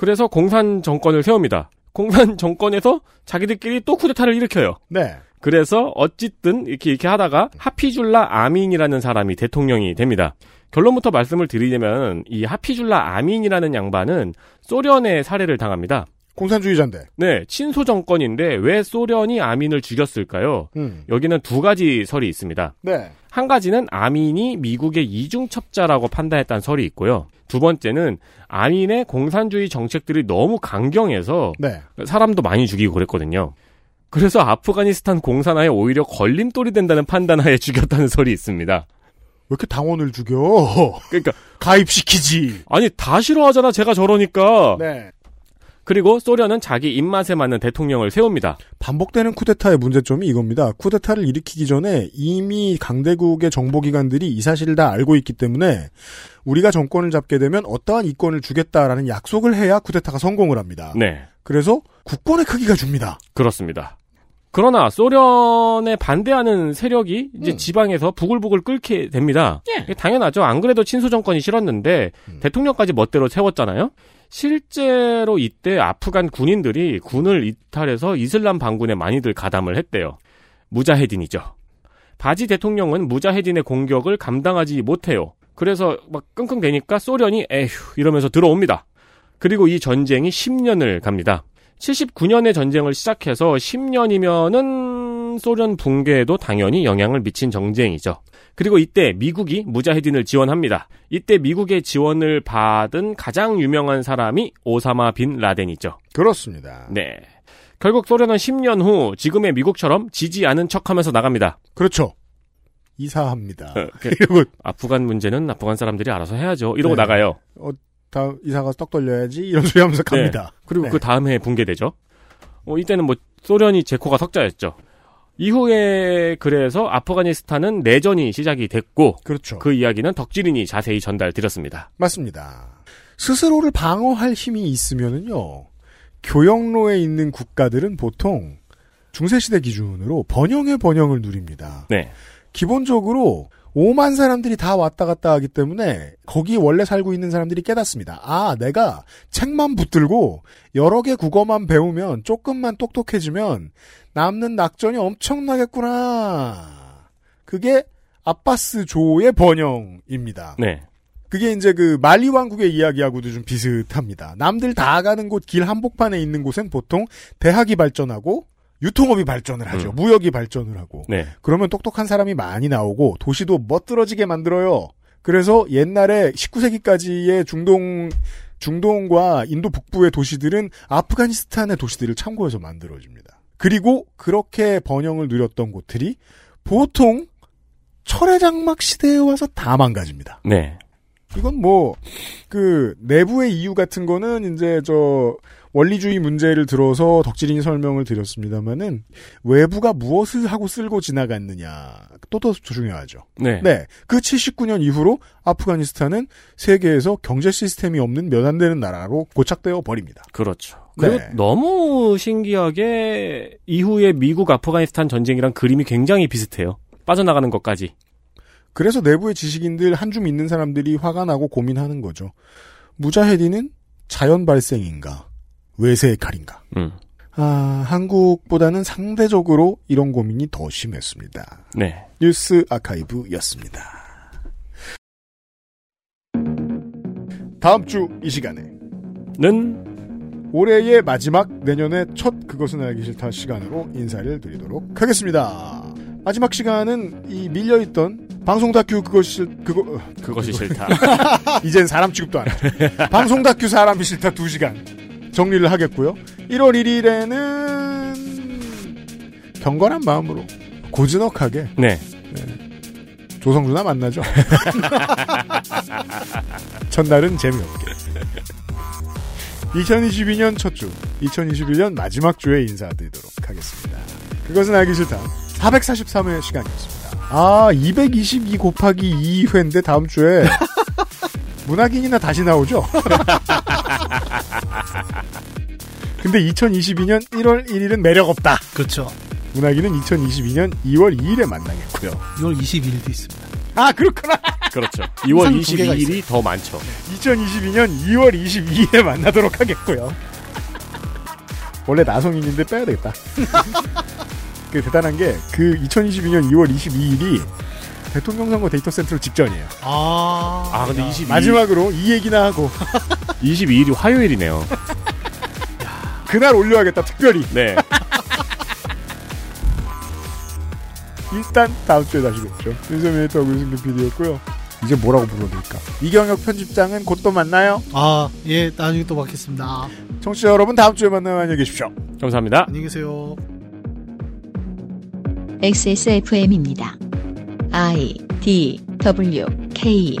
그래서 공산 정권을 세웁니다. 공산 정권에서 자기들끼리 또 쿠데타를 일으켜요. 네. 그래서 어쨌든 이렇게 이렇게 하다가 하피줄라 아민이라는 사람이 대통령이 됩니다. 결론부터 말씀을 드리자면 이 하피줄라 아민이라는 양반은 소련의 살해를 당합니다. 공산주의자인데. 네, 친소 정권인데 왜 소련이 아민을 죽였을까요? 음. 여기는 두 가지 설이 있습니다. 네. 한 가지는 아민이 미국의 이중첩자라고 판단했다는 설이 있고요. 두 번째는 아민의 공산주의 정책들이 너무 강경해서 네. 사람도 많이 죽이고 그랬거든요. 그래서 아프가니스탄 공산화에 오히려 걸림돌이 된다는 판단하에 죽였다는 설이 있습니다. 왜 이렇게 당원을 죽여? 그러니까 가입시키지. 아니 다 싫어하잖아 제가 저러니까. 네. 그리고 소련은 자기 입맛에 맞는 대통령을 세웁니다. 반복되는 쿠데타의 문제점이 이겁니다. 쿠데타를 일으키기 전에 이미 강대국의 정보기관들이 이 사실을 다 알고 있기 때문에 우리가 정권을 잡게 되면 어떠한 이권을 주겠다라는 약속을 해야 쿠데타가 성공을 합니다. 네. 그래서 국권의 크기가 줍니다. 그렇습니다. 그러나 소련에 반대하는 세력이 이제 음. 지방에서 부글부글 끓게 됩니다. 이게 당연하죠. 안 그래도 친소 정권이 싫었는데 음. 대통령까지 멋대로 세웠잖아요. 실제로 이때 아프간 군인들이 군을 이탈해서 이슬람 반군에 많이들 가담을 했대요. 무자헤딘이죠. 바지 대통령은 무자헤딘의 공격을 감당하지 못해요. 그래서 막 끙끙대니까 소련이 에휴 이러면서 들어옵니다. 그리고 이 전쟁이 10년을 갑니다. 79년에 전쟁을 시작해서 10년이면은 소련 붕괴에도 당연히 영향을 미친 전쟁이죠. 그리고 이때 미국이 무자헤딘을 지원합니다. 이때 미국의 지원을 받은 가장 유명한 사람이 오사마 빈 라덴이죠. 그렇습니다. 네. 결국 소련은 10년 후 지금의 미국처럼 지지 않은 척하면서 나갑니다. 그렇죠. 이사합니다. 어, 그 아프간 문제는 아프간 사람들이 알아서 해야죠. 이러고 네. 나가요. 어, 다 이사가 떡 돌려야지 이런 소리 하면서 갑니다. 네. 그리고 네. 그 다음 해에 붕괴되죠. 어, 이때는 뭐 소련이 제코가 석자였죠. 이후에 그래서 아프가니스탄은 내전이 시작이 됐고 그렇죠. 그 이야기는 덕질인이 자세히 전달드렸습니다. 맞습니다. 스스로를 방어할 힘이 있으면은요. 교역로에 있는 국가들은 보통 중세시대 기준으로 번영의 번영을 누립니다. 네. 기본적으로 5만 사람들이 다 왔다 갔다 하기 때문에 거기 원래 살고 있는 사람들이 깨닫습니다. 아, 내가 책만 붙들고 여러 개 국어만 배우면 조금만 똑똑해지면 남는 낙전이 엄청나겠구나. 그게 아바스 조의 번영입니다. 네. 그게 이제 그 말리 왕국의 이야기하고도 좀 비슷합니다. 남들 다 가는 곳 길 한복판에 있는 곳엔 보통 대학이 발전하고 유통업이 발전을 하죠. 음. 무역이 발전을 하고. 네. 그러면 똑똑한 사람이 많이 나오고 도시도 멋들어지게 만들어요. 그래서 옛날에 19세기까지의 중동 중동과 인도 북부의 도시들은 아프가니스탄의 도시들을 참고해서 만들어집니다. 그리고 그렇게 번영을 누렸던 곳들이 보통 철의 장막 시대에 와서 다 망가집니다. 네. 이건 뭐, 그, 내부의 이유 같은 거는 이제 저, 원리주의 문제를 들어서 덕질인이 설명을 드렸습니다만은, 외부가 무엇을 하고 쓸고 지나갔느냐, 또더 중요하죠. 네. 네. 그 79년 이후로 아프가니스탄은 세계에서 경제 시스템이 없는 몇 안 되는 나라로 고착되어 버립니다. 그렇죠. 그리고 네. 너무 신기하게 이후에 미국 아프가니스탄 전쟁이랑 그림이 굉장히 비슷해요. 빠져나가는 것까지. 그래서 내부의 지식인들 한 줌 있는 사람들이 화가 나고 고민하는 거죠. 무자헤딘은 자연 발생인가? 외세의 칼인가? 음. 아, 한국보다는 상대적으로 이런 고민이 더 심했습니다. 네. 뉴스 아카이브였습니다. 다음 주 이 시간에 는 올해의 마지막 내년의 첫 그것은 알기 싫다 시간으로 인사를 드리도록 하겠습니다. 마지막 시간은 이 밀려있던 방송 다큐 그것이 그거 어, 그것이 싫다. 이젠 사람 취급도 안 하죠. 방송 다큐 사람이 싫다 2시간 정리를 하겠고요. 1월 1일에는 경건한 마음으로 고즈넉하게 네. 조성주나 만나죠. 첫날은 재미없게. 2022년 첫 주, 2021년 마지막 주에 인사드리도록 하겠습니다. 그것은 알기 싫다. 443회 시간이었습니다. 아, 222 곱하기 2회인데 다음 주에 문학인이나 다시 나오죠? 근데 2022년 1월 1일은 매력 없다. 그렇죠. 문학인은 2022년 2월 2일에 만나겠고요. 6월 22일도 있습니다. 아, 그렇구나. 그렇죠. 2월 항상 두 개가 22일이 더 많죠. 2022년 2월 22일에 만나도록 하겠고요. 원래 나성인인데 빼야 되겠다. 그 대단한 게 그 2022년 2월 22일이 대통령 선거 데이터 센트럴 직전이에요. 아, 아, 근데 22일, 마지막으로 이 얘기나 하고 22일이 화요일이네요. 그날 올려야겠다 특별히. 네. 일단 다음 주에 다시 뵙죠. 윤세민 에디터 유승균 PD였고요. 이제 뭐라고 불러드릴까? 이경혁 편집장은 곧 또 만나요. 아, 예, 나중에 또 뵙겠습니다. 청취자 여러분 다음 주에 만나요. 안녕히 계십시오. 감사합니다. 안녕히 계세요. XSFM입니다. I D W K